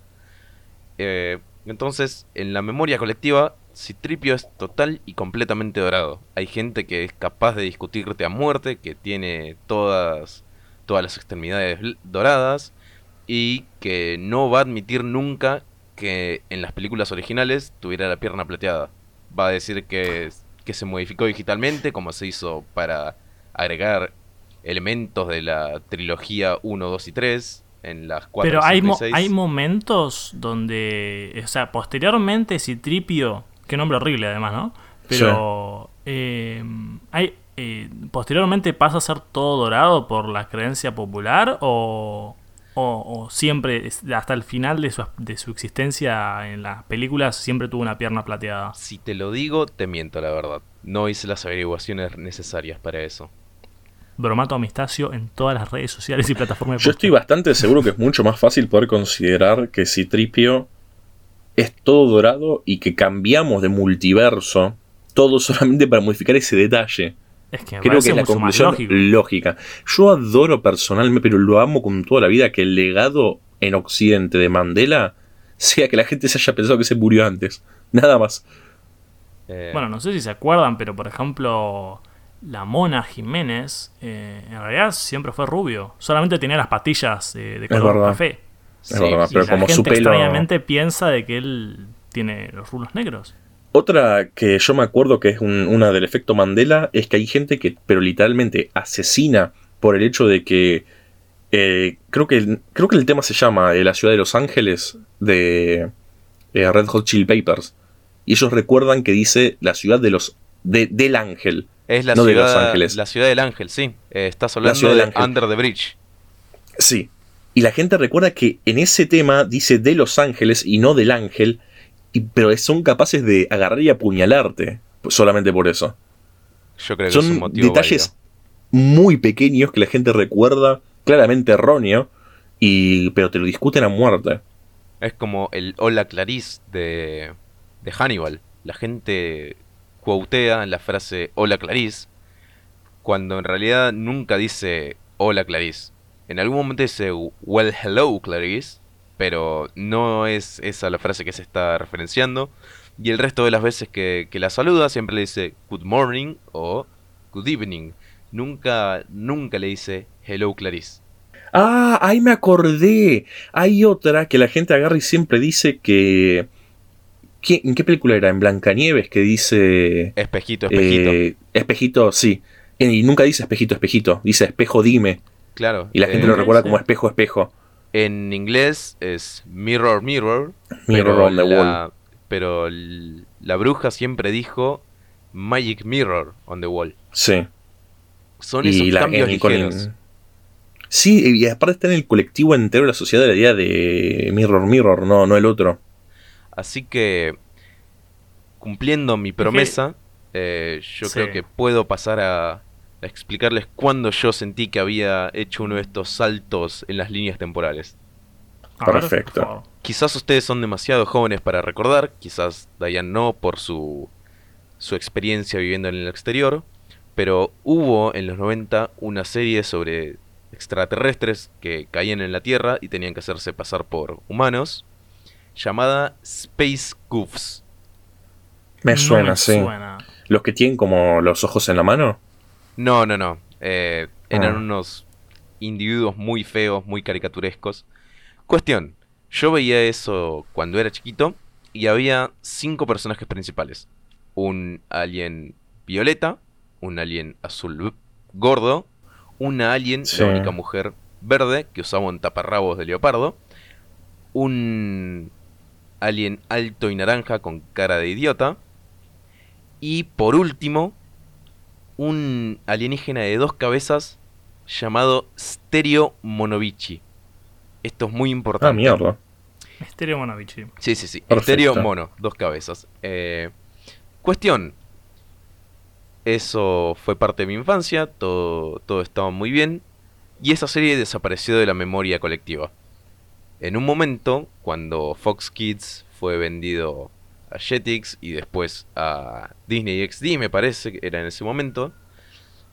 Eh, entonces, en la memoria colectiva, Citripio es total y completamente dorado. Hay gente que es capaz de discutirte a muerte, que tiene todas, todas las extremidades doradas y que no va a admitir nunca que en las películas originales tuviera la pierna plateada. Va a decir que, que se modificó digitalmente, como se hizo para agregar elementos de la trilogía 1, 2 y 3 en las 4, Pero hay, 5 y mo- 6. hay momentos donde, o sea, posteriormente Citripio, qué nombre horrible además, ¿no? Pero eh, hay, eh, posteriormente pasa a ser todo dorado por la creencia popular o, o, o siempre, hasta el final de su, de su existencia en las películas, siempre tuvo una pierna plateada. Si te lo digo, te miento, la verdad. No hice las averiguaciones necesarias para eso. Bromato Amistacio en todas las redes sociales y plataformas de Yo estoy bastante seguro que es mucho más fácil poder considerar que Citripio es todo dorado y que cambiamos de multiverso todo solamente para modificar ese detalle. Es que me Creo que es la conclusión lógica. Yo adoro personalmente, pero lo amo con toda la vida, que el legado en Occidente de Mandela sea que la gente se haya pensado que se murió antes. Nada más. Eh, Bueno, no sé si se acuerdan, pero por ejemplo, la Mona Jiménez, eh, en realidad siempre fue rubio. Solamente tenía las patillas eh, de color café. Es verdad, Y pero la como gente su pelo. extrañamente piensa de que él tiene los rulos negros. Otra que yo me acuerdo que es un- una del efecto Mandela es que hay gente que, pero literalmente, asesina por el hecho de que. eh, creo, que creo que el tema se llama eh, La ciudad de Los Ángeles de eh, Red Hot Chili Papers. Y ellos recuerdan que dice la ciudad de los. De, del ángel. es la no de ciudad, Los Ángeles. la ciudad del ángel, sí. Eh, estás hablando de. Under the Bridge. Sí. Y la gente recuerda que en ese tema dice de Los Ángeles y no del ángel. Y- pero son capaces de agarrar y apuñalarte. solamente por eso. Yo creo que es un Son motivo detalles válido. muy pequeños que la gente recuerda claramente erróneo, y, pero te lo discuten a muerte. Es como el Hola Clarice de, de Hannibal. La gente quotea la frase Hola Clarice cuando en realidad nunca dice Hola Clarice. En algún momento dice Well Hello Clarice, pero no es esa la frase que se está referenciando. Y el resto de las veces que, que la saluda siempre le dice good morning o good evening. Nunca, nunca le dice hello Clarice. Ah, ahí me acordé. Hay otra que la gente agarra y siempre dice que. ¿Qué- ¿En qué película era? En Blancanieves que dice. Espejito, espejito. eh, espejito, sí. Y nunca dice espejito, espejito. Dice espejo, dime. claro. Y la gente eh, lo recuerda sí. como espejo, espejo. En inglés es mirror, mirror. Mirror pero on the la, wall. Pero la bruja siempre dijo magic mirror on the wall. Sí. Son esos Y la cambios ligeros. Sí, y aparte está en el colectivo entero de la sociedad de la idea de Mirror, Mirror, no, no el otro. Así que, cumpliendo mi promesa, eh, yo Sí. creo que puedo pasar a, a explicarles cuándo yo sentí que había hecho uno de estos saltos en las líneas temporales. Perfecto. Quizás ustedes son demasiado jóvenes para recordar, quizás Diane no por su, su experiencia viviendo en el exterior, pero hubo en los 90 una serie sobre extraterrestres que caían en la Tierra y tenían que hacerse pasar por humanos, llamada Space Goofs. Me No suena, me sí. suena. Los que tienen como los ojos en la mano. No, no, no. eh, eran Ah. unos individuos muy feos, muy caricaturescos. Cuestión, yo veía eso cuando era chiquito y había cinco personajes principales. Un alien violeta, un alien azul gordo, una alien, Sí. la única mujer verde que usaba un taparrabos de leopardo, un alien alto y naranja con cara de idiota, y por último, un alienígena de dos cabezas llamado Stereo Monovici. Esto es muy importante. Ah, mierda. Stereo Monovici. Sí, sí, sí. Perfecto. Stereo mono, dos cabezas. Eh, cuestión. Eso fue parte de mi infancia, todo, todo estaba muy bien. Y esa serie desapareció de la memoria colectiva. En un momento, cuando Fox Kids fue vendido a Jetix y después a Disney XD, me parece que era en ese momento,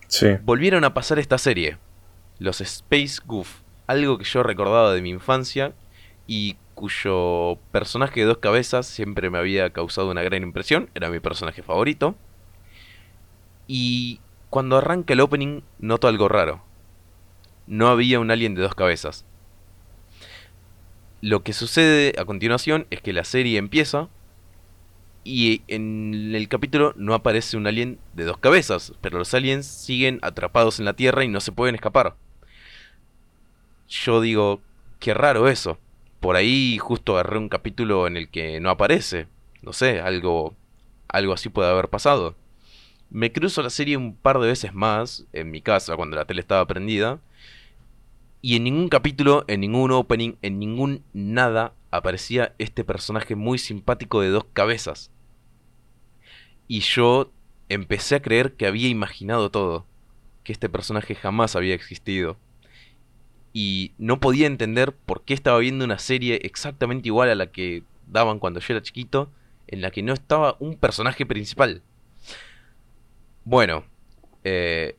Sí. volvieron a pasar esta serie, los Space Goof, algo que yo recordaba de mi infancia y cuyo personaje de dos cabezas siempre me había causado una gran impresión, era mi personaje favorito. Y cuando arranca el opening noto algo raro. No había un alien de dos cabezas. Lo que sucede a continuación es que la serie empieza y en el capítulo no aparece un alien de dos cabezas, pero los aliens siguen atrapados en la Tierra y no se pueden escapar. Yo digo, qué raro eso. Por ahí justo agarré un capítulo en el que no aparece. No sé, algo algo así puede haber pasado. Me cruzo la serie un par de veces más en mi casa cuando la tele estaba prendida. Y en ningún capítulo, en ningún opening, en ningún nada aparecía este personaje muy simpático de dos cabezas. Y yo empecé a creer que había imaginado todo, que este personaje jamás había existido. Y no podía entender por qué estaba viendo una serie exactamente igual a la que daban cuando yo era chiquito, en la que no estaba un personaje principal. Bueno, eh,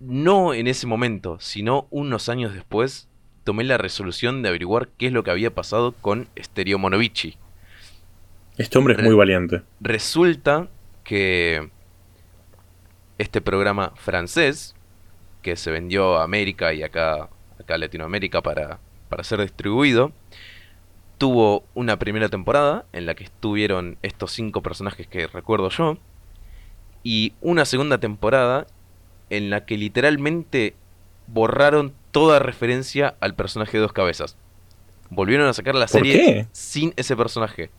no en ese momento, sino unos años después, tomé la resolución de averiguar qué es lo que había pasado con Stereo Monovici. Este hombre es muy valiente. Resulta que este programa francés, que se vendió a América y acá, acá a Latinoamérica para, para ser distribuido, tuvo una primera temporada en la que estuvieron estos cinco personajes que recuerdo yo, y una segunda temporada en la que literalmente borraron toda referencia al personaje de dos cabezas. Volvieron a sacar la ¿Por serie sin ese personaje.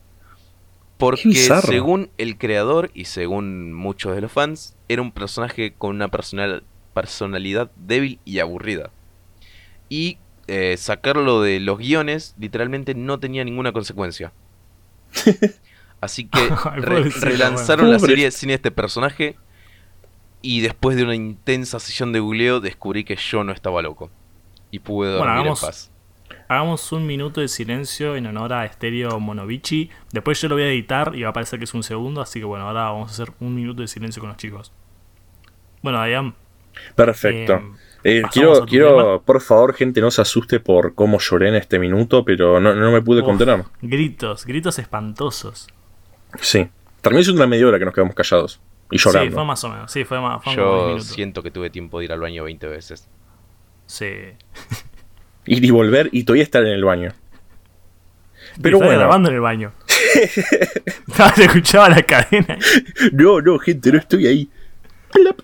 Porque según el creador y según muchos de los fans, era un personaje con una personal- personalidad débil y aburrida. Y eh, sacarlo de los guiones literalmente no tenía ninguna consecuencia. Así que re- relanzaron la serie sin este personaje. Y después de una intensa sesión de googleo descubrí que yo no estaba loco. Y pude Bueno, dormir hagamos- en paz. Hagamos un minuto de silencio en honor a Stereo Monovici. Después yo lo voy a editar y va a parecer que es un segundo. Así que bueno, ahora vamos a hacer un minuto de silencio con los chicos. Bueno, Diane. Perfecto. eh, Eh, quiero, quiero, tema. por favor, gente, no se asuste por cómo lloré en este minuto, pero no, no me pude uf, contener. Gritos, gritos espantosos. Sí. Terminó siendo una media hora que nos quedamos callados. Y llorando. Sí, fue más o menos. Sí, fue más. Fue como 10 Yo siento que tuve tiempo de ir al baño 20 veces. Sí. Ir y volver y todavía estar en el baño. Pero bueno. grabando en el baño. Estaba- Se escuchaba la cadena. No, no, gente, no estoy ahí.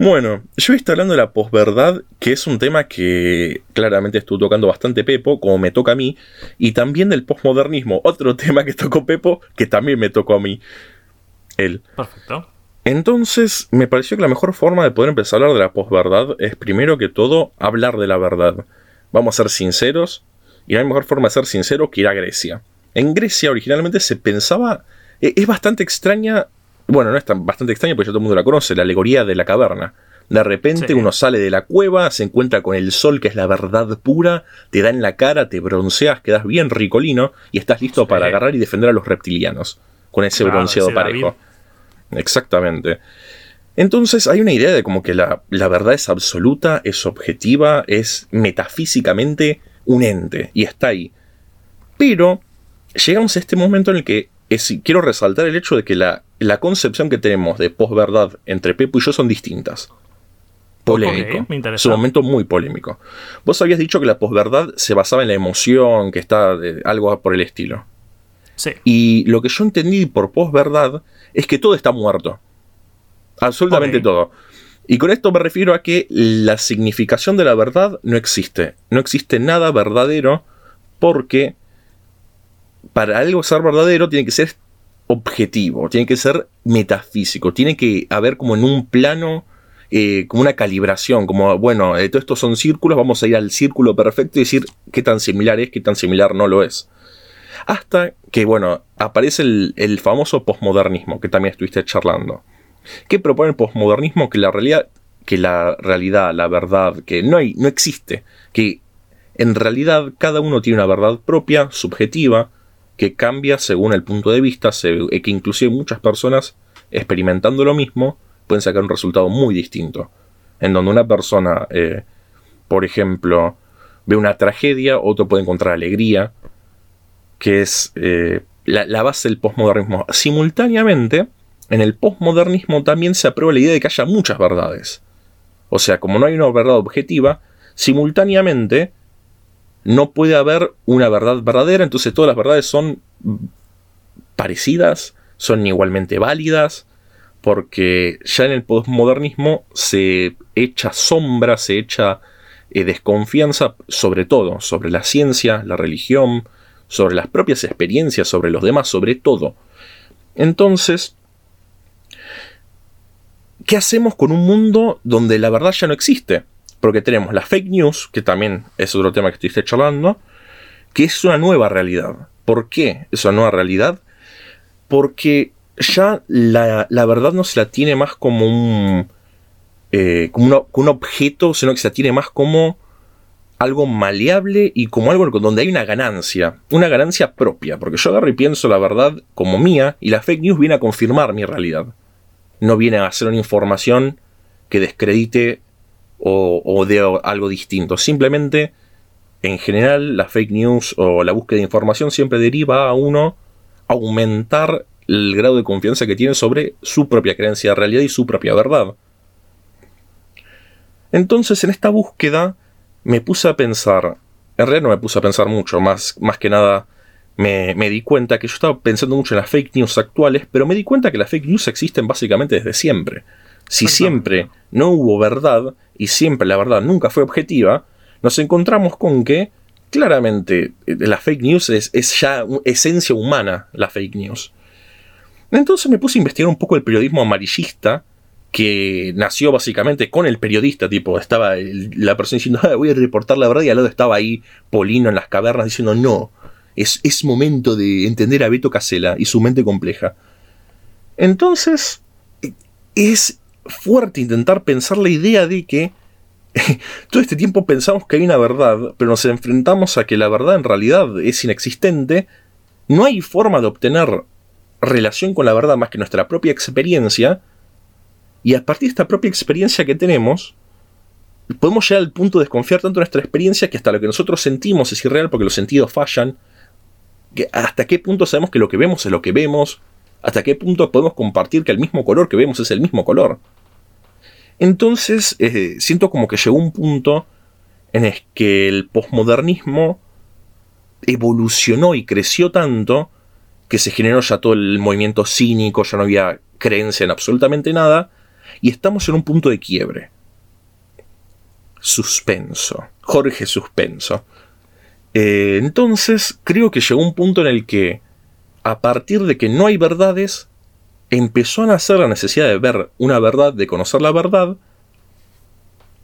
Bueno, yo estoy hablando de la posverdad, que es un tema que claramente estuvo tocando bastante Pepo, como me toca a mí, y también del posmodernismo, otro tema que tocó Pepo, que también me tocó a mí. Él. Perfecto. Entonces, me pareció que la mejor forma de poder empezar a hablar de la posverdad es primero que todo hablar de la verdad. Vamos a ser sinceros, y no hay mejor forma de ser sincero que ir a Grecia. En Grecia originalmente se pensaba, e- es bastante extraña, bueno, no es tan bastante extraña porque ya todo el mundo la conoce, la alegoría de la caverna. De repente Sí. uno sale de la cueva, se encuentra con el sol, que es la verdad pura, te da en la cara, te bronceas, quedas bien ricolino y estás listo Sí. para agarrar y defender a los reptilianos con ese Claro, bronceado ese parejo. David. Exactamente. Entonces hay una idea de como que la, la verdad es absoluta, es objetiva, es metafísicamente un ente y está ahí. Pero llegamos a este momento en el que es- quiero resaltar el hecho de que la, la concepción que tenemos de posverdad entre Pepo y yo son distintas. Polémico. Me es un momento muy polémico. Vos habías dicho que la posverdad se basaba en la emoción, que está de- algo por el estilo. Sí. Y lo que yo entendí por posverdad es que todo está muerto. Absolutamente todo. Y con esto me refiero a que la significación de la verdad no existe. No existe nada verdadero porque para algo ser verdadero tiene que ser objetivo, tiene que ser metafísico, tiene que haber como en un plano, eh, como una calibración, como, bueno, eh, todos estos son círculos, vamos a ir al círculo perfecto y decir qué tan similar es, qué tan similar no lo es. Hasta que, bueno, aparece el, famoso posmodernismo, que también estuviste charlando. ¿Qué propone el posmodernismo? Que la realidad, que la realidad, la verdad, que no hay, no existe. Que en realidad cada uno tiene una verdad propia, subjetiva, que cambia según el punto de vista, se- eh, que inclusive muchas personas experimentando lo mismo pueden sacar un resultado muy distinto. En donde una persona, eh, por ejemplo, ve una tragedia, otro puede encontrar alegría, que es eh, la, base del posmodernismo. Simultáneamente, en el posmodernismo también se aprueba la idea de que haya muchas verdades. O sea, como no hay una verdad objetiva, simultáneamente no puede haber una verdad verdadera, entonces todas las verdades son parecidas, son igualmente válidas, porque ya en el posmodernismo se echa sombra, se echa eh, desconfianza sobre todo, sobre la ciencia, la religión, sobre las propias experiencias, sobre los demás, sobre todo. Entonces, ¿qué hacemos con un mundo donde la verdad ya no existe? Porque tenemos las fake news, que también es otro tema que estuviste charlando, que es una nueva realidad. ¿Por qué es una nueva realidad? Porque ya la, la verdad no se la tiene más como un, eh, como, un objeto, sino que se la tiene más como algo maleable y como algo donde hay una ganancia, una ganancia propia, porque yo agarro y pienso la verdad como mía y la fake news viene a confirmar mi realidad, no viene a hacer una información que descredite o, o dé algo distinto, simplemente en general la fake news o la búsqueda de información siempre deriva a uno aumentar el grado de confianza que tiene sobre su propia creencia de realidad y su propia verdad. Entonces en esta búsqueda me puse a pensar, en realidad no me puse a pensar mucho, más, más que nada me, me di cuenta que yo estaba pensando mucho en las fake news actuales, pero me di cuenta que las fake news existen básicamente desde siempre. Si siempre no hubo verdad y siempre la verdad nunca fue objetiva, nos encontramos con que claramente eh, la fake news es, es ya esencia humana, la fake news. Entonces me puse a investigar un poco el periodismo amarillista, que nació básicamente con el periodista, tipo, estaba la persona diciendo, "Ah, voy a reportar la verdad, y al lado estaba ahí Polino en las cavernas diciendo, no, es, es momento de entender a Beto Casella y su mente compleja. Entonces, es fuerte intentar pensar la idea de que todo este tiempo pensamos que hay una verdad, pero nos enfrentamos a que la verdad en realidad es inexistente, no hay forma de obtener relación con la verdad más que nuestra propia experiencia, y a partir de esta propia experiencia que tenemos, podemos llegar al punto de desconfiar tanto de nuestra experiencia que hasta lo que nosotros sentimos es irreal porque los sentidos fallan, ¿Hasta qué punto sabemos que lo que vemos es lo que vemos? ¿Hasta qué punto podemos compartir que el mismo color que vemos es el mismo color? Entonces, eh, siento como que llegó un punto en el que el posmodernismo evolucionó y creció tanto que se generó ya todo el movimiento cínico, ya no había creencia en absolutamente nada, y estamos en un punto de quiebre. Suspenso. Jorge Suspenso. Eh, entonces, creo que llegó un punto en el que, a partir de que no hay verdades, empezó a nacer la necesidad de ver una verdad, de conocer la verdad,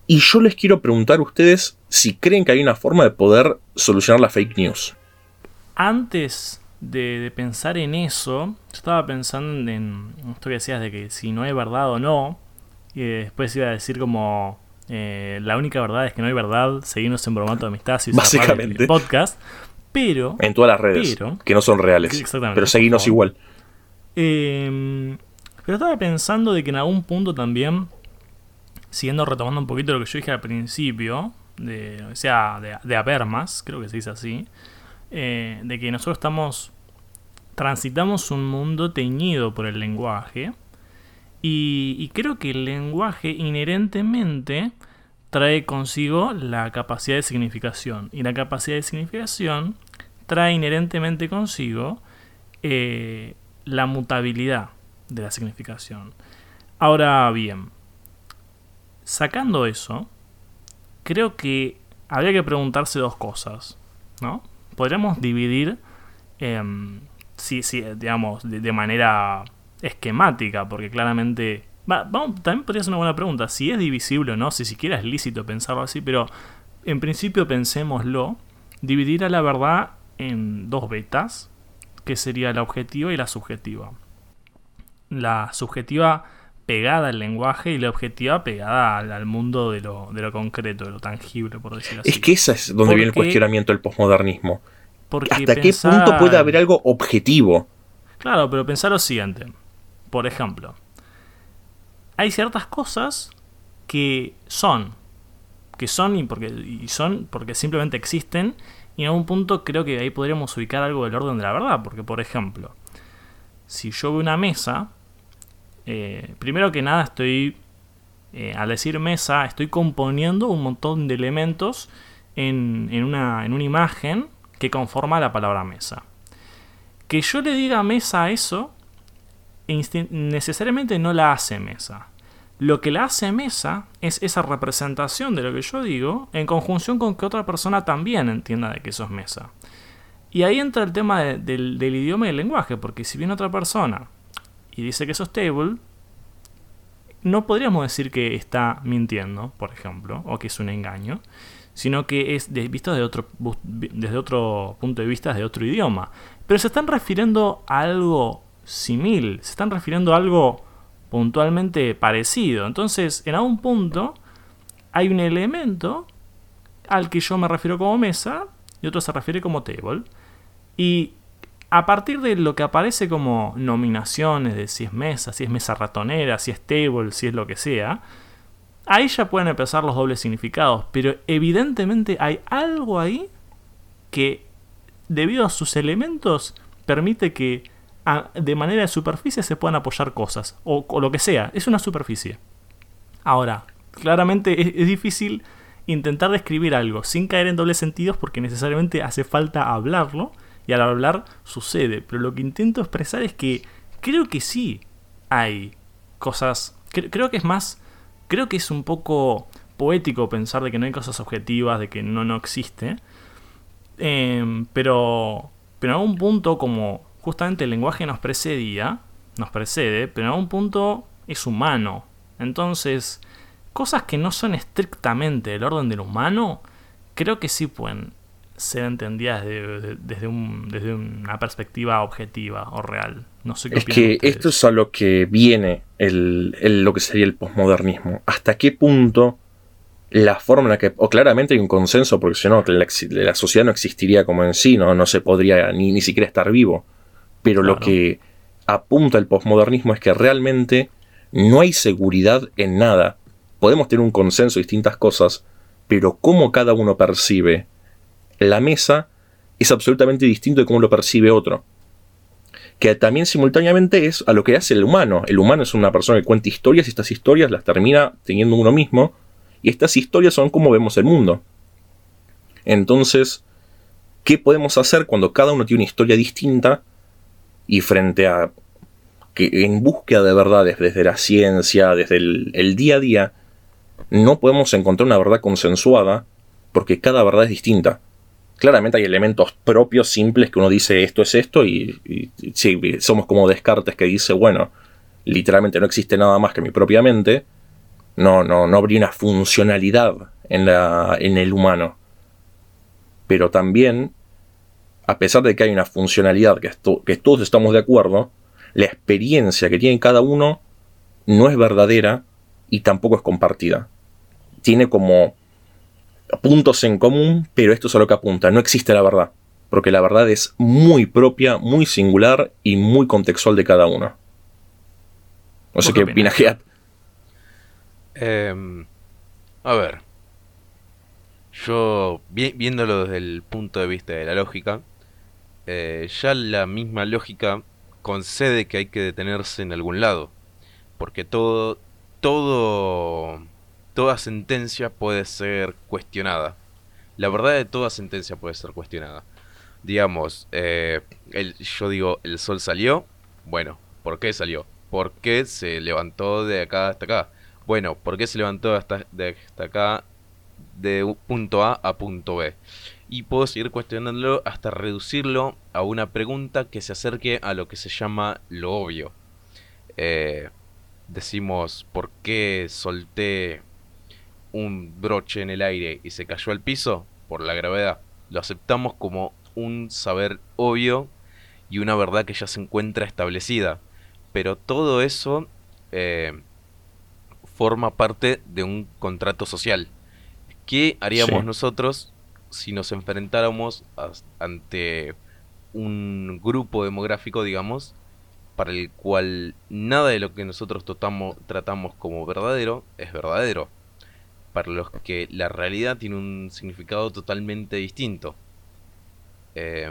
y yo les quiero preguntar a ustedes si creen que hay una forma de poder solucionar la fake news. Antes de, pensar en eso, yo estaba pensando en esto que decías de que si no hay verdad o no, y después iba a decir como eh, la única verdad es que no hay verdad, seguimos en Bromato de Amistad y Básicamente. el podcast, pero... En todas las redes, que no son reales, pero seguimos igual. Em, pero estaba pensando de que en algún punto también, siguiendo retomando un poquito lo que yo dije al principio, de, o sea, de, de creo que se dice así, eh, de que nosotros estamos transitamos un mundo teñido por el lenguaje y, creo que el lenguaje inherentemente trae consigo la capacidad de significación y la capacidad de significación trae inherentemente consigo eh, la mutabilidad de la significación. Ahora bien, sacando eso, creo que habría que preguntarse dos cosas, ¿no? Podríamos dividir sí, sí, digamos, de, manera esquemática, porque claramente... vamos, también podría ser una buena pregunta, si es divisible o no, si siquiera es lícito pensarlo así, pero en principio pensémoslo, dividir a la verdad en dos betas, que sería la objetiva y la subjetiva. La subjetiva pegada al lenguaje y la objetiva pegada al, mundo de lo, de lo, concreto, de lo tangible, por decirlo así. Es que ese es donde viene el cuestionamiento del posmodernismo. ¿Hasta qué punto puede haber algo objetivo? Claro, pero pensar lo siguiente. Por ejemplo, hay ciertas cosas que son. Que son y, porque, son porque simplemente existen. Y en algún punto creo que ahí podríamos ubicar algo del orden de la verdad. Porque, por ejemplo, si yo veo una mesa, eh, primero que nada estoy, eh, al decir mesa, estoy componiendo un montón de elementos en, en, una, en una imagen que conforma la palabra mesa. Que yo le diga mesa a eso, necesariamente no la hace mesa. Lo que la hace mesa es esa representación de lo que yo digo en conjunción con que otra persona también entienda de que eso es mesa. Y ahí entra el tema del, del, idioma y el lenguaje, porque si viene otra persona y dice que eso es table, no podríamos decir que está mintiendo, por ejemplo, o que es un engaño, sino que es visto desde otro, desde otro punto de vista, de otro idioma. Pero se están refiriendo a algo simil, se están refiriendo a algo puntualmente parecido. Entonces, en algún punto hay un elemento al que yo me refiero como mesa y otro se refiere como table. Y a partir de lo que aparece como nominaciones de si es mesa, si es mesa ratonera, si es table, si es lo que sea, Ahí ya pueden empezar los dobles significados, pero evidentemente hay algo ahí que, debido a sus elementos, permite que de manera de superficie se puedan apoyar cosas, o, lo que sea, es una superficie. Ahora, claramente es, difícil intentar describir algo sin caer en dobles sentidos porque necesariamente hace falta hablarlo, y al hablar sucede, pero lo que intento expresar es que creo que sí hay cosas, creo que es más creo que es un poco poético pensar de que no hay cosas objetivas, de que no, no existe. Em, pero, pero en algún punto, como justamente el lenguaje nos precedía, nos precede, pero en algún punto es humano. Entonces, cosas que no son estrictamente del orden del humano, creo que sí pueden ser entendidas desde, un, desde una perspectiva objetiva o real. No sé qué Es que esto es a lo que viene el, lo que sería el posmodernismo. ¿Hasta qué punto la forma en la que. O claramente hay un consenso, porque si no, la, la, sociedad no existiría como en sí, no, no se podría ni, ni siquiera estar vivo. Pero lo que apunta el posmodernismo es que realmente no hay seguridad en nada. Podemos tener un consenso de distintas cosas, pero cómo cada uno percibe la mesa es absolutamente distinto de cómo lo percibe otro. Que también simultáneamente es a lo que hace el humano. El humano es una persona que cuenta historias y estas historias las termina teniendo uno mismo. Y estas historias son como vemos el mundo. Entonces, ¿qué podemos hacer cuando cada uno tiene una historia distinta y frente a que en búsqueda de verdades desde la ciencia, desde el, día a día, no podemos encontrar una verdad consensuada porque cada verdad es distinta? Claramente hay elementos propios, simples, que uno dice esto es esto y, sí, somos como Descartes que dice, bueno, literalmente no existe nada más que mi propia mente, no, no, no habría una funcionalidad en, la, en el humano. Pero también, a pesar de que hay una funcionalidad que, que todos estamos de acuerdo, la experiencia que tiene cada uno no es verdadera y tampoco es compartida. Tiene como puntos en común, pero esto es a lo que apunta. No existe la verdad, porque la verdad es muy propia, muy singular y muy contextual de cada uno. No sé qué opina em, a ver. Yo, viéndolo desde el punto de vista de la lógica, eh, ya la misma lógica concede que hay que detenerse en algún lado. Porque todo, todo toda sentencia puede ser cuestionada. La verdad de toda sentencia puede ser cuestionada. Digamos, eh, yo digo, el sol salió. Bueno, ¿por qué salió? ¿Por qué se levantó de acá hasta acá? Bueno, ¿por qué se levantó hasta, de hasta acá de punto A a punto B? Y puedo seguir cuestionándolo hasta reducirlo a una pregunta que se acerque a lo que se llama lo obvio. Eh, decimos, ¿por qué solté un broche en el aire y se cayó al piso por la gravedad. Lo aceptamos como un saber obvio y una verdad que ya se encuentra establecida. Pero todo eso eh, forma parte de un contrato social. ¿Qué haríamos nosotros si nos enfrentáramos ante un grupo demográfico, digamos, para el cual nada de lo que nosotros tratamos como verdadero es verdadero? para los que la realidad tiene un significado totalmente distinto. Eh,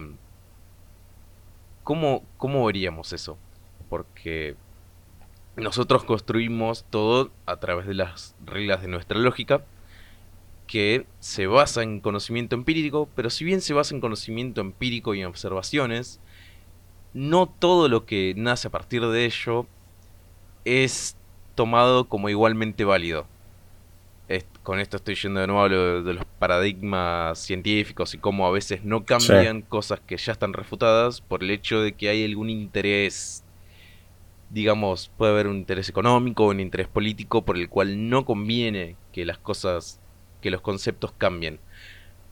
¿cómo, ¿Cómo veríamos eso? Porque nosotros construimos todo a través de las reglas de nuestra lógica, que se basa en conocimiento empírico, pero si bien se basa en conocimiento empírico y en observaciones, no todo lo que nace a partir de ello es tomado como igualmente válido. Con esto estoy yendo de nuevo a lo de los paradigmas científicos y cómo a veces no cambian cosas que ya están refutadas por el hecho de que hay algún interés, digamos, puede haber un interés económico o un interés político por el cual no conviene que las cosas, que los conceptos cambien.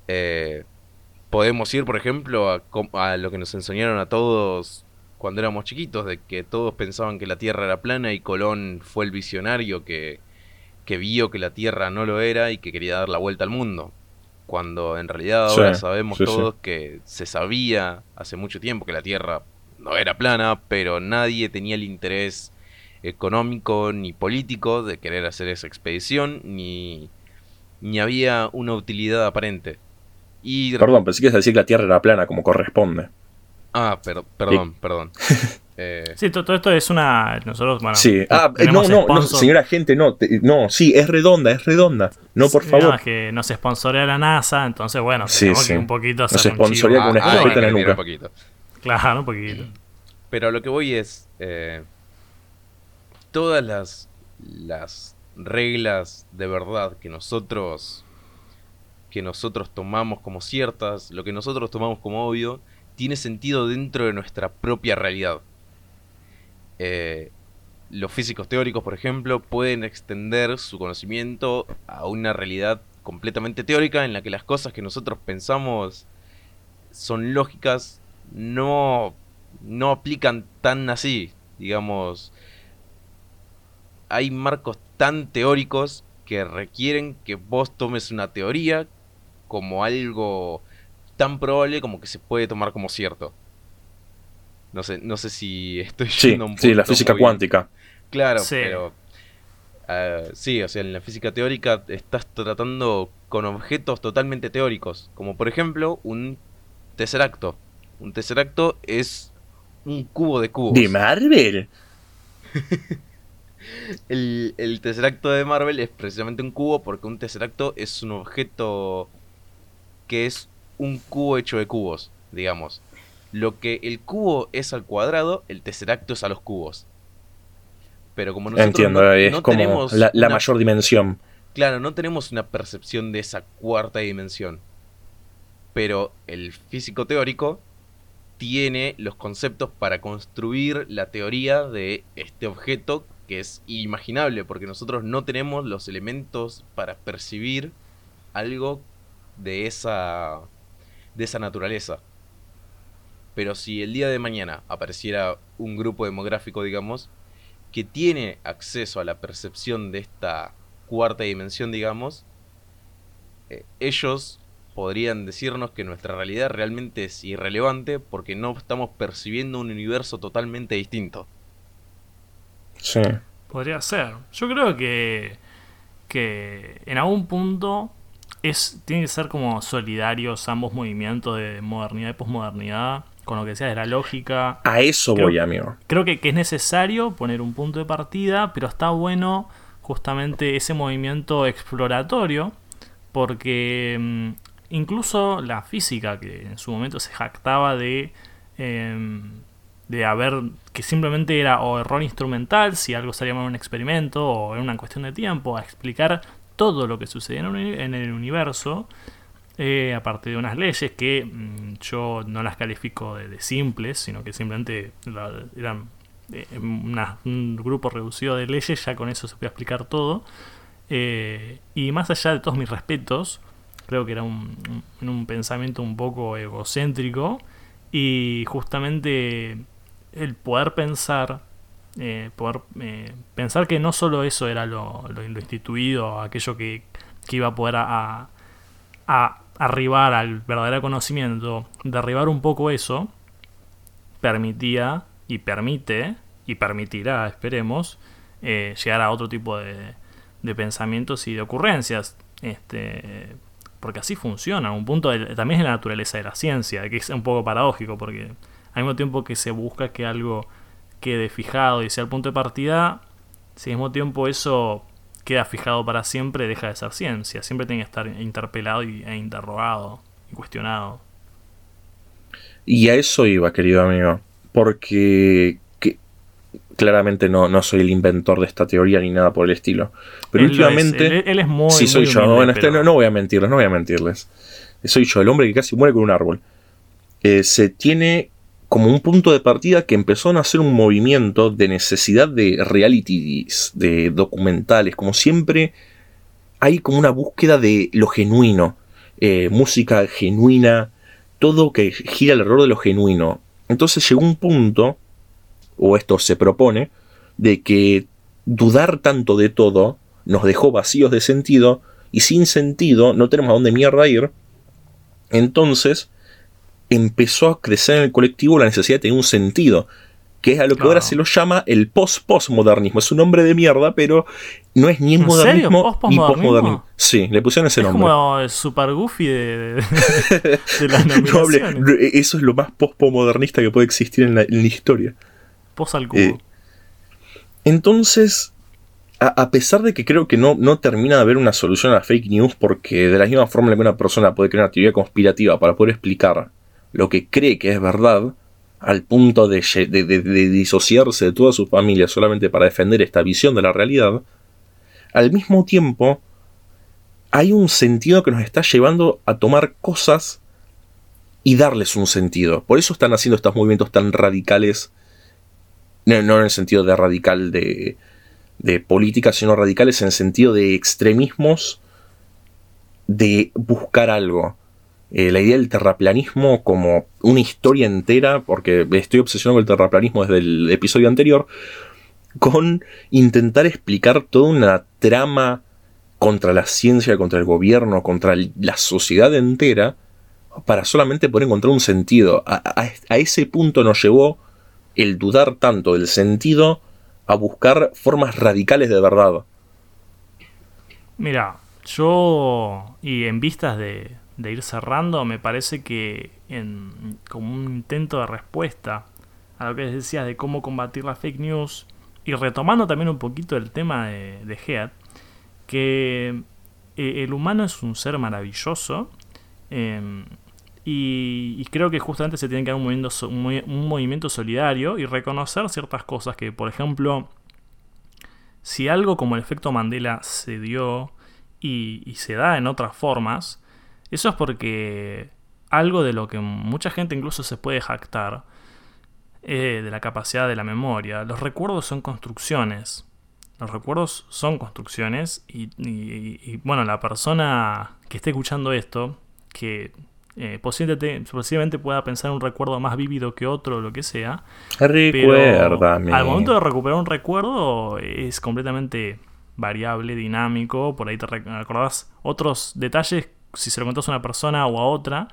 Eh, podemos ir, por ejemplo, a, a lo que nos enseñaron a todos cuando éramos chiquitos, de que todos pensaban que la Tierra era plana y Colón fue el visionario que que vio que la Tierra no lo era y que quería dar la vuelta al mundo. Cuando en realidad ahora sabemos todos que se sabía hace mucho tiempo que la Tierra no era plana, pero nadie tenía el interés económico ni político de querer hacer esa expedición, ni, ni había una utilidad aparente. Y... Perdón, pensé que ibas a decir que la Tierra era plana como corresponde. Ah, perdón, perdón. Eh, sí, todo, esto es una. Nosotros, bueno. Sí, ah, no, no, señora gente, no, no, sí, es redonda, es redonda. No, por favor. No, es que nos sponsorea la NASA, entonces, bueno, sí, sí. un poquito. Nos sponsorea con una ah, en la nuca. Un poquito. Claro, un poquito. Pero a lo que voy es. Eh, todas las, las reglas de verdad que nosotros. que nosotros tomamos como ciertas, lo que nosotros tomamos como obvio, tiene sentido dentro de nuestra propia realidad. Eh, los físicos teóricos, por ejemplo, pueden extender su conocimiento a una realidad completamente teórica en la que las cosas que nosotros pensamos son lógicas no, no aplican tan así. Digamos, hay marcos tan teóricos que requieren que vos tomes una teoría como algo tan probable como que se puede tomar como cierto. No sé, no sé si estoy yendo un Sí, la física cuántica. Claro, pero. Ah, sí, o sea, en la física teórica estás tratando con objetos totalmente teóricos. Como por ejemplo un tesseracto. Un tesseracto es un cubo de cubos. ¿De Marvel? El, el tesseracto de Marvel es precisamente un cubo porque un tesseracto es un objeto que es un cubo hecho de cubos, digamos. Lo que el cubo es al cuadrado, el tesseracto es a los cubos. Pero como nosotros Entiendo, no, es no como tenemos la, la una- mayor dimensión. Claro, no tenemos una percepción de esa cuarta dimensión. Pero el físico teórico tiene los conceptos para construir la teoría de este objeto que es inimaginable, porque nosotros no tenemos los elementos para percibir algo de esa de esa naturaleza. Pero si el día de mañana apareciera un grupo demográfico, digamos, que tiene acceso a la percepción de esta cuarta dimensión, digamos, eh, ellos podrían decirnos que nuestra realidad realmente es irrelevante porque no estamos percibiendo un universo totalmente distinto. Sí. Podría ser. Yo creo que, que en algún punto es, tiene que ser como solidarios ambos movimientos de modernidad y posmodernidad, con lo que sea de la lógica. A eso Creo- voy, amigo. Creo que, que es necesario poner un punto de partida, pero está bueno justamente ese movimiento exploratorio, porque mm, incluso la física, que en su momento se jactaba de, em, de haber, que simplemente era o error instrumental, si algo salía mal en un experimento, o en una cuestión de tiempo, a explicar todo lo que sucedía en, el universo, eh, aparte de unas leyes que mm, yo no las califico de, simples, sino que simplemente eran eh, un grupo reducido de leyes, ya con eso se puede explicar todo. Eh, y más allá de todos mis respetos, creo que era un- un pensamiento un poco egocéntrico y justamente el poder pensar, eh, poder eh, pensar que no solo eso era lo, instituido, aquello que, que iba a poder a, a arribar al verdadero conocimiento, derribar un poco eso, permitía y permite y permitirá, esperemos, eh, llegar a otro tipo de, de pensamientos y de ocurrencias. Este, porque así funciona, un punto también es la naturaleza de la ciencia, que es un poco paradójico, porque al mismo tiempo que se busca que algo quede fijado y sea el punto de partida, si al mismo tiempo eso queda fijado para siempre, deja de ser ciencia. Siempre tiene que estar interpelado y, e interrogado y cuestionado. Y a eso iba, querido amigo. Porque que- claramente no, no soy el inventor de esta teoría ni nada por el estilo. Pero Él lo es, últimamente. él, él es muy. sí, soy muy yo. humilde, Bueno, este- no voy a mentirles, no voy a mentirles. Soy yo, el hombre que casi muere con un árbol. Eh, se tiene como un punto de partida que empezó a nacer un movimiento de necesidad de realities, de documentales. Como siempre, hay como una búsqueda de lo genuino. eh, música genuina, todo que gira alrededor de lo genuino. Entonces llegó un punto, o esto se propone, de que dudar tanto de todo nos dejó vacíos de sentido y sin sentido no tenemos a dónde mierda ir. Entonces empezó a crecer en el colectivo la necesidad de tener un sentido, que es a lo que ahora se lo llama el post-postmodernismo. Es un nombre de mierda, pero no es ni ¿En serio? modernismo ni postmodernismo. Sí, le pusieron ese Es nombre. como el super goofy de, de, de- de las nominaciones. no, eso es lo más post-postmodernista que puede existir en la, en la historia. Pos al cubo. Eh, Entonces, a, pesar de que creo que no, no termina de haber una solución a fake news, porque de la misma forma en que una persona puede crear una teoría conspirativa para poder explicar lo que cree que es verdad, al punto de, disociarse de toda su familia solamente para defender esta visión de la realidad, al mismo tiempo hay un sentido que nos está llevando a tomar cosas y darles un sentido. Por eso están haciendo estos movimientos tan radicales no, no en el sentido de radical de, de política, sino radicales en el sentido de extremismos de buscar algo. Eh, la idea del terraplanismo como una historia entera, porque estoy obsesionado con el terraplanismo desde el episodio anterior, con intentar explicar toda una trama contra la ciencia, contra el gobierno, contra la sociedad entera, para solamente poder encontrar un sentido. A- a ese punto nos llevó el dudar tanto del sentido a buscar formas radicales de verdad. Mira, yo, y en vistas de, de ir cerrando, me parece que en, como un intento de respuesta a lo que decías de cómo combatir la fake news, y retomando también un poquito el tema de, de Head, que eh, el humano es un ser maravilloso em, y, creo que justamente se tiene que dar un movimiento, un, movimiento solidario y reconocer ciertas cosas que, por ejemplo, si algo como el efecto Mandela se dio y, se da en otras formas, eso es porque algo de lo que mucha gente incluso se puede jactar, eh, de la capacidad de la memoria, los recuerdos son construcciones. Los recuerdos son construcciones y, bueno, la persona que esté escuchando esto, que eh, posiblemente, pueda pensar un recuerdo más vívido que otro, lo que sea. Recuérdame. Al momento de recuperar un recuerdo es completamente variable, dinámico. Por ahí te recordás otros detalles si se lo contás a una persona o a otra.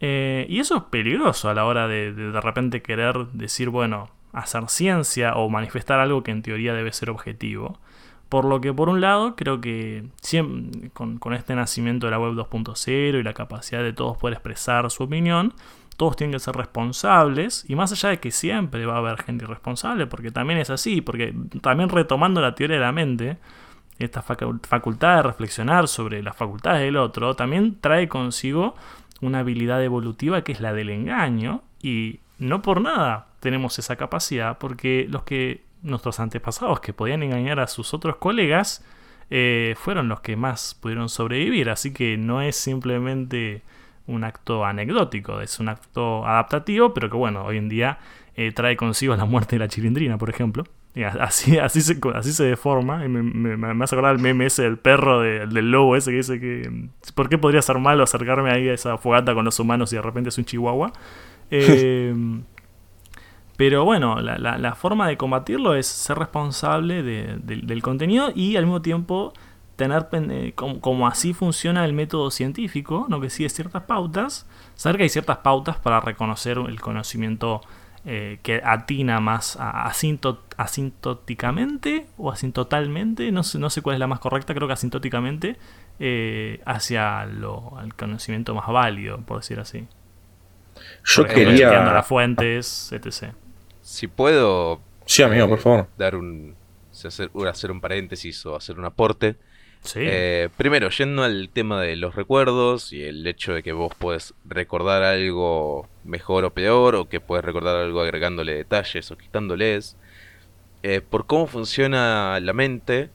Eh, y eso es peligroso a la hora de, de de repente querer decir, bueno, hacer ciencia o manifestar algo que en teoría debe ser objetivo. Por lo que por un lado creo que con, este nacimiento de la web 2.0 y la capacidad de todos poder expresar su opinión, todos tienen que ser responsables y más allá de que siempre va a haber gente irresponsable, porque también es así, porque también retomando la teoría de la mente, esta facultad de reflexionar sobre las facultades del otro, también trae consigo una habilidad evolutiva que es la del engaño y no por nada tenemos esa capacidad porque los que nuestros antepasados que podían engañar a sus otros colegas eh, fueron los que más pudieron sobrevivir. Así que no es simplemente un acto anecdótico, es un acto adaptativo, pero que bueno, hoy en día eh, trae consigo la muerte de la chilindrina, por ejemplo. Y así, así, se, así se deforma. me, me, hace acordar el meme ese del perro, del lobo ese que dice que... ¿Por qué podría ser malo acercarme ahí a esa fogata con los humanos y de repente es un chihuahua? Eh, pero bueno, la, forma de combatirlo es ser responsable del contenido y al mismo tiempo tener eh, como, así funciona el método científico, ¿no? que sigue ciertas pautas, saber que hay ciertas pautas para reconocer el conocimiento eh, que atina más asintóticamente o asintotalmente, no sé, no sé cuál es la más correcta, creo que asintóticamente, eh, hacia lo, el conocimiento más válido, por decir así. Yo quería... las fuentes, etc si puedo. Sí, amigo, por favor. Dar un. Hacer, un paréntesis o hacer un aporte. Eh, primero, yendo al tema de los recuerdos y el hecho de que vos puedes recordar algo mejor o peor, o que puedes recordar algo agregándole detalles o quitándoles. Eh, por cómo funciona la mente,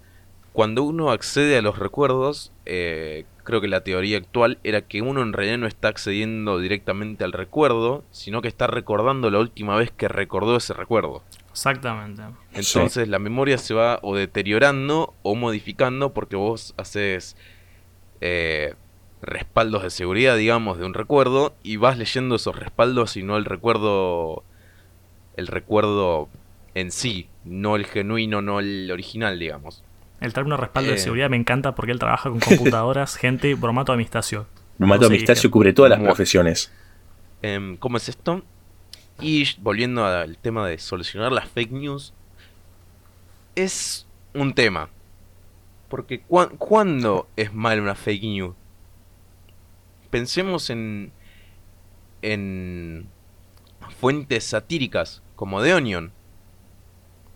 cuando uno accede a los recuerdos, eh, creo que la teoría actual era que uno en realidad no está accediendo directamente al recuerdo, sino que está recordando la última vez que recordó ese recuerdo. Exactamente. Entonces la memoria se va o deteriorando o modificando porque vos haces eh, respaldos de seguridad, digamos, de un recuerdo y vas leyendo esos respaldos y no el recuerdo, el recuerdo en sí, no el genuino, no el original, digamos. El término respaldo de eh. seguridad me encanta porque él trabaja con computadoras, gente, bromato amistacio. Bromato amistacio cubre todas las profesiones. Em, ¿Cómo es esto? Y volviendo al tema de solucionar las fake news, es un tema. Porque ¿cuándo es mal una fake news? Pensemos en, en fuentes satíricas como The Onion,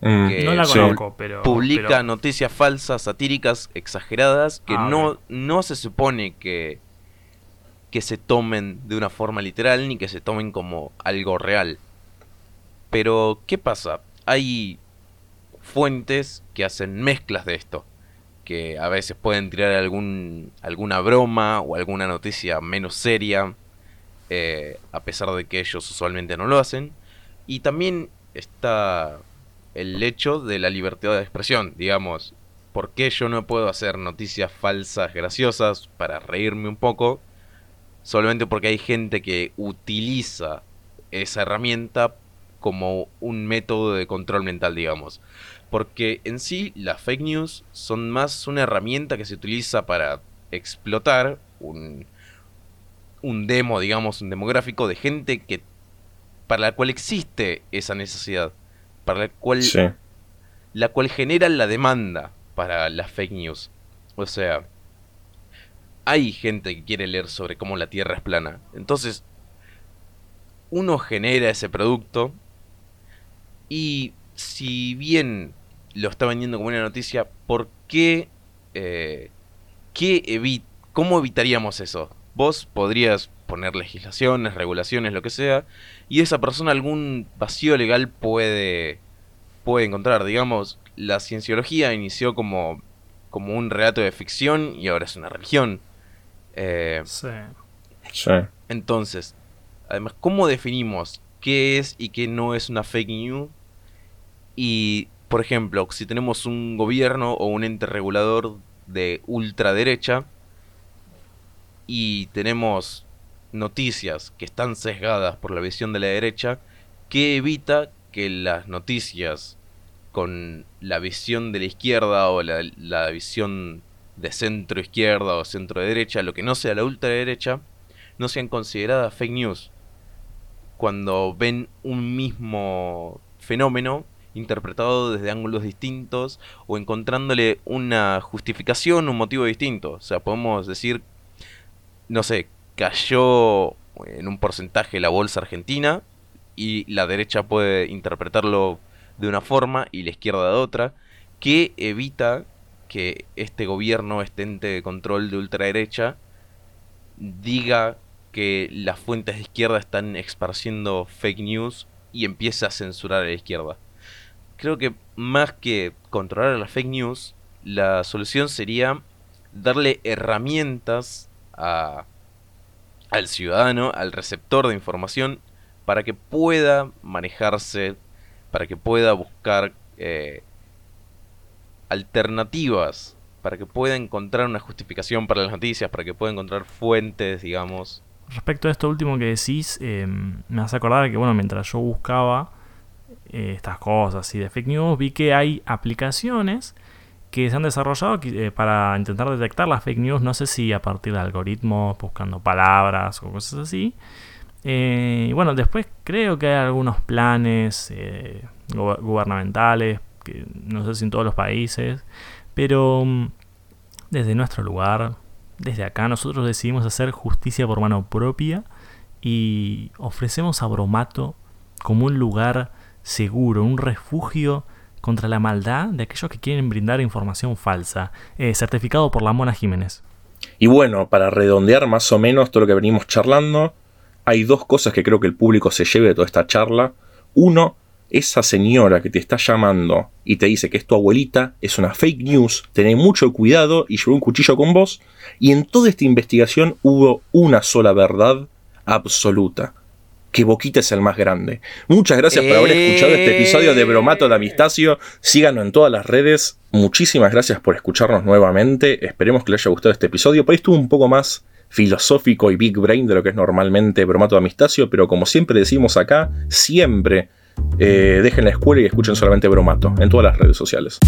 Mm. no la conozco, pero. Publica noticias falsas, satíricas, exageradas, que ah, no, no se supone que, que se tomen de una forma literal ni que se tomen como algo real. Pero, ¿qué pasa? Hay fuentes que hacen mezclas de esto. Que a veces pueden tirar algún, alguna broma o alguna noticia menos seria. Eh, a pesar de que ellos usualmente no lo hacen. Y también está el hecho de la libertad de expresión, digamos. ¿Por qué yo no puedo hacer noticias falsas graciosas para reírme un poco? Solamente porque hay gente que utiliza esa herramienta como un método de control mental, digamos. Porque en sí las fake news son más una herramienta que se utiliza para explotar un, un demo, digamos, un demográfico de gente que para la cual existe esa necesidad para la cual, la cual genera la demanda para las fake news. O sea, hay gente que quiere leer sobre cómo la Tierra es plana. Entonces, uno genera ese producto y si bien lo está vendiendo como una noticia, ¿por qué, eh, qué cómo evitaríamos eso? Vos podrías poner legislaciones, regulaciones, lo que sea, y esa persona algún vacío legal puede, puede encontrar. Digamos, la cienciología inició como, como un relato de ficción y ahora es una religión. Eh, Sí. Sí. entonces, además, ¿cómo definimos qué es y qué no es una fake news? Y, por ejemplo, si tenemos un gobierno o un ente regulador de ultraderecha y tenemos noticias que están sesgadas por la visión de la derecha, ¿qué evita que las noticias con la visión de la izquierda o la, la visión de centro izquierda o centro derecha, lo que no sea la ultraderecha, no sean consideradas fake news? Cuando ven un mismo fenómeno interpretado desde ángulos distintos o encontrándole una justificación, un motivo distinto. O sea, podemos decir, no sé, cayó en un porcentaje la bolsa argentina y la derecha puede interpretarlo de una forma y la izquierda de otra, que evita que este gobierno, este ente de control de ultraderecha, diga que las fuentes de izquierda están esparciendo fake news y empiece a censurar a la izquierda. Creo que más que controlar las fake news, la solución sería darle herramientas a, al ciudadano, al receptor de información, para que pueda manejarse, para que pueda buscar eh, alternativas, para que pueda encontrar una justificación para las noticias, para que pueda encontrar fuentes, digamos. Respecto a esto último que decís, eh, me hace acordar que, bueno, mientras yo buscaba eh, estas cosas y de fake news, vi que hay aplicaciones que se han desarrollado eh, para intentar detectar las fake news, no sé si a partir de algoritmos, buscando palabras o cosas así. Eh, y bueno, después creo que hay algunos planes gubernamentales, que no sé si en todos los países, pero mm, desde nuestro lugar, desde acá, nosotros decidimos hacer justicia por mano propia y ofrecemos a Bromato como un lugar seguro, un refugio contra la maldad de aquellos que quieren brindar información falsa, eh, certificado por la Mona Jiménez. Y bueno, para redondear más o menos todo lo que venimos charlando, hay dos cosas que creo que el público se lleve de toda esta charla. Uno, esa señora que te está llamando y te dice que es tu abuelita, es una fake news, tené mucho cuidado y llevó un cuchillo con vos. Y en toda esta investigación hubo una sola verdad absoluta. Que Boquita es el más grande. Muchas gracias por haber escuchado este episodio de Bromato de Amistacio. Síganos en todas las redes. Muchísimas gracias por escucharnos nuevamente. Esperemos que les haya gustado este episodio. Por ahí estuvo un poco más filosófico y big brain de lo que es normalmente Bromato de Amistacio, pero como siempre decimos acá, siempre eh, dejen la escuela y escuchen solamente Bromato en todas las redes sociales.